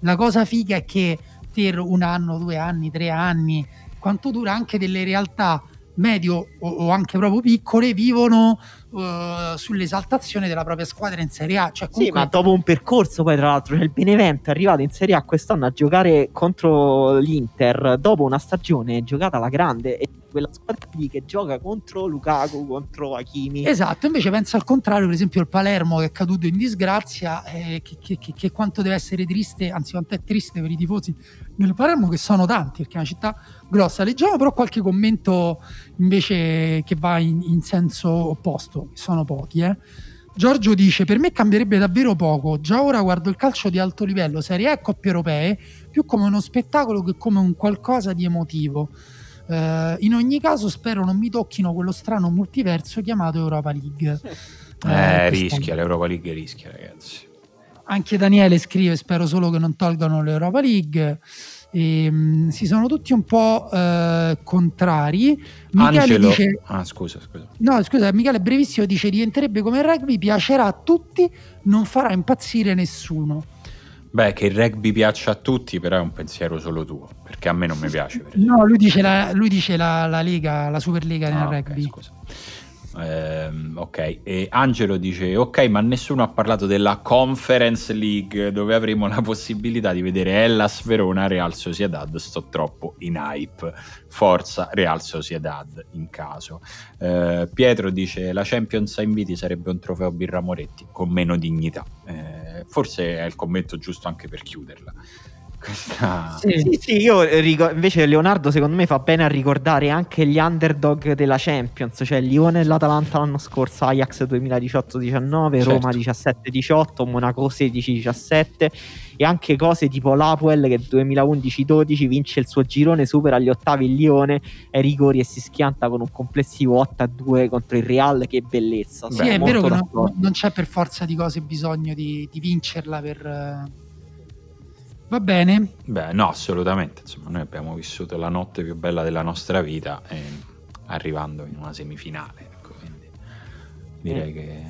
la cosa figa è che per un anno, due anni, tre anni, quanto dura anche delle realtà medio o, anche proprio piccole vivono uh, sull'esaltazione della propria squadra in Serie A. Cioè, comunque... Sì, ma dopo un percorso poi tra l'altro cioè il Benevento è arrivato in Serie A quest'anno a giocare contro l'Inter dopo una stagione giocata alla grande e quella squadra lì che gioca contro Lukaku, contro Hakimi. Esatto, invece pensa al contrario, per esempio il Palermo che è caduto in disgrazia, eh, che, che, che, che, quanto deve essere triste, anzi quanto è triste per i tifosi del Palermo che sono tanti, perché è una città grossa. Leggiamo però qualche commento invece che va in, in senso opposto, sono pochi, eh. Giorgio dice: Per me cambierebbe davvero poco. Già ora guardo il calcio di alto livello, Serie A e coppie europee, più come uno spettacolo che come un qualcosa di emotivo. Uh, in ogni caso, spero non mi tocchino quello strano multiverso chiamato Europa League. Eh, eh rischia l'Europa League, rischia, ragazzi. Anche Daniele scrive: Spero solo che non tolgano l'Europa League. E, um, si sono tutti un po' uh, contrari. Michele Angelo. dice: Ah, scusa, scusa. No, scusa, Michele Brevissimo dice: Diventerebbe come il rugby, piacerà a tutti, non farà impazzire nessuno. Beh, che il rugby piaccia a tutti, però è un pensiero solo tuo, perché a me non mi piace. no, lui dice, la, lui dice la, la, Lega, la Superlega nel ah, rugby. Okay, eh, ok, e Angelo dice: Ok, ma nessuno ha parlato della Conference League dove avremo la possibilità di vedere Hellas Verona, Real Sociedad. Sto troppo in hype. Forza Real Sociedad in caso. Eh, Pietro dice: La Champions inviti sarebbe un trofeo Birra Moretti con meno dignità. Eh, forse è il commento giusto anche per chiuderla. Questa... Sì. sì, sì, io ric- invece Leonardo secondo me fa bene a ricordare anche gli underdog della Champions, cioè Lione e l'Atalanta l'anno scorso, Ajax 2018-19, certo. Roma 17-18, Monaco 16-17 e anche cose tipo l'Apuel che 2011-12 vince il suo girone, supera gli ottavi il Lione ai rigori e si schianta con un complessivo 8-2 contro il Real, che bellezza. Sì, Beh, è vero che non, non, c'è per forza di cose bisogno di, di vincerla per Va bene? Beh, no, assolutamente. Insomma, noi abbiamo vissuto la notte più bella della nostra vita eh, arrivando in una semifinale. Ecco, quindi direi mm. che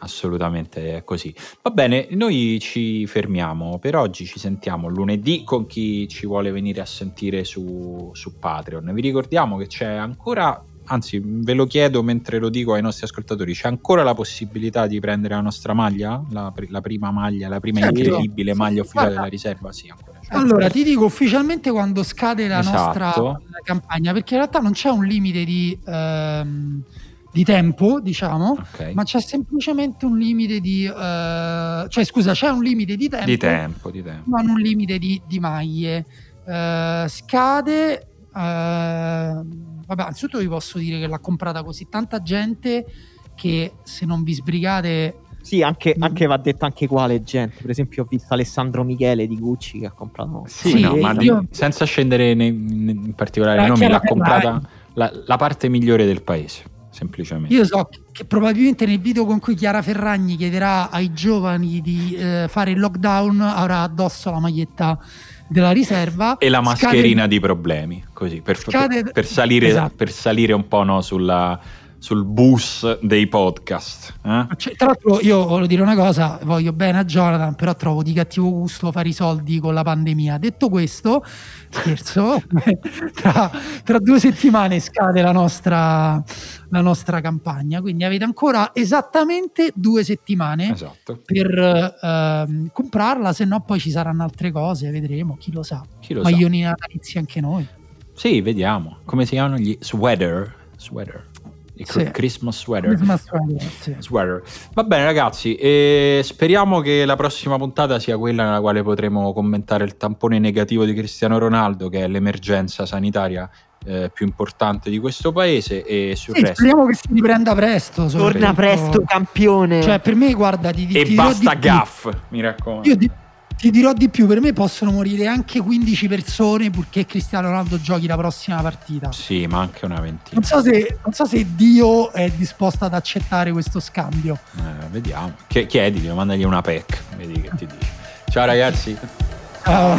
assolutamente è così. Va bene, noi ci fermiamo per oggi, ci sentiamo lunedì con chi ci vuole venire a sentire su, su Patreon. Vi ricordiamo che c'è ancora anzi ve lo chiedo mentre lo dico ai nostri ascoltatori, c'è ancora la possibilità di prendere la nostra maglia? La, la prima maglia, la prima certo. incredibile maglia ufficiale della riserva? Sì, ancora. Certo. Allora, ti dico ufficialmente quando scade la esatto. nostra campagna, perché in realtà non c'è un limite di... Ehm, di tempo, diciamo, okay. ma c'è semplicemente un limite di, uh, cioè scusa, c'è un limite di tempo, di tempo, di tempo. non un limite di, di maglie. Uh, scade, vabbè, anzitutto vi posso dire che l'ha comprata così tanta gente che se non vi sbrigate sì, anche, mm. anche, va detto anche quale gente. Per esempio, ho visto Alessandro Michele di Gucci che ha comprato. Sì, sì no, ma io... senza scendere nei, in particolare i nomi, l'ha comprata la, la, parte migliore del paese. Semplicemente. Io so che probabilmente nel video con cui Chiara Ferragni chiederà ai giovani di eh, fare il lockdown avrà addosso la maglietta della riserva e la mascherina scade... di problemi, così per, scade... per, per, salire, esatto. per salire, un po' no, sulla, sul bus dei podcast. Eh? Cioè, tra l'altro, io voglio dire una cosa: voglio bene a Jonathan, però trovo di cattivo gusto fare i soldi con la pandemia. Detto questo, scherzo, *laughs* tra, tra, due settimane scade la nostra, la nostra, campagna. Quindi avete ancora esattamente due settimane esatto. per uh, comprarla, se no poi ci saranno altre cose, vedremo, chi lo sa. Chi lo Maglioni natalizi anche noi. Sì, vediamo. Come si chiamano gli sweater? Sweater sì. Christmas sweater. Christmas sweater, sì. sweater. Va bene ragazzi, e speriamo che la prossima puntata sia quella nella quale potremo commentare il tampone negativo di Cristiano Ronaldo, che è l'emergenza sanitaria eh, più importante di questo paese e sul Sì, resto speriamo che si riprenda presto. Torna presto, campione. Cioè, per me, guarda, ti, ti e basta di più. gaff mi raccomando Io ti, ti dirò di più, per me possono morire anche 15 persone purché Cristiano Ronaldo giochi la prossima partita. sì ma anche una ventina. Non so, se, non so se Dio è disposto ad accettare questo scambio. Eh, vediamo. Chiedili mandagli una PEC vedi che ti dice. Ciao ragazzi. Ah,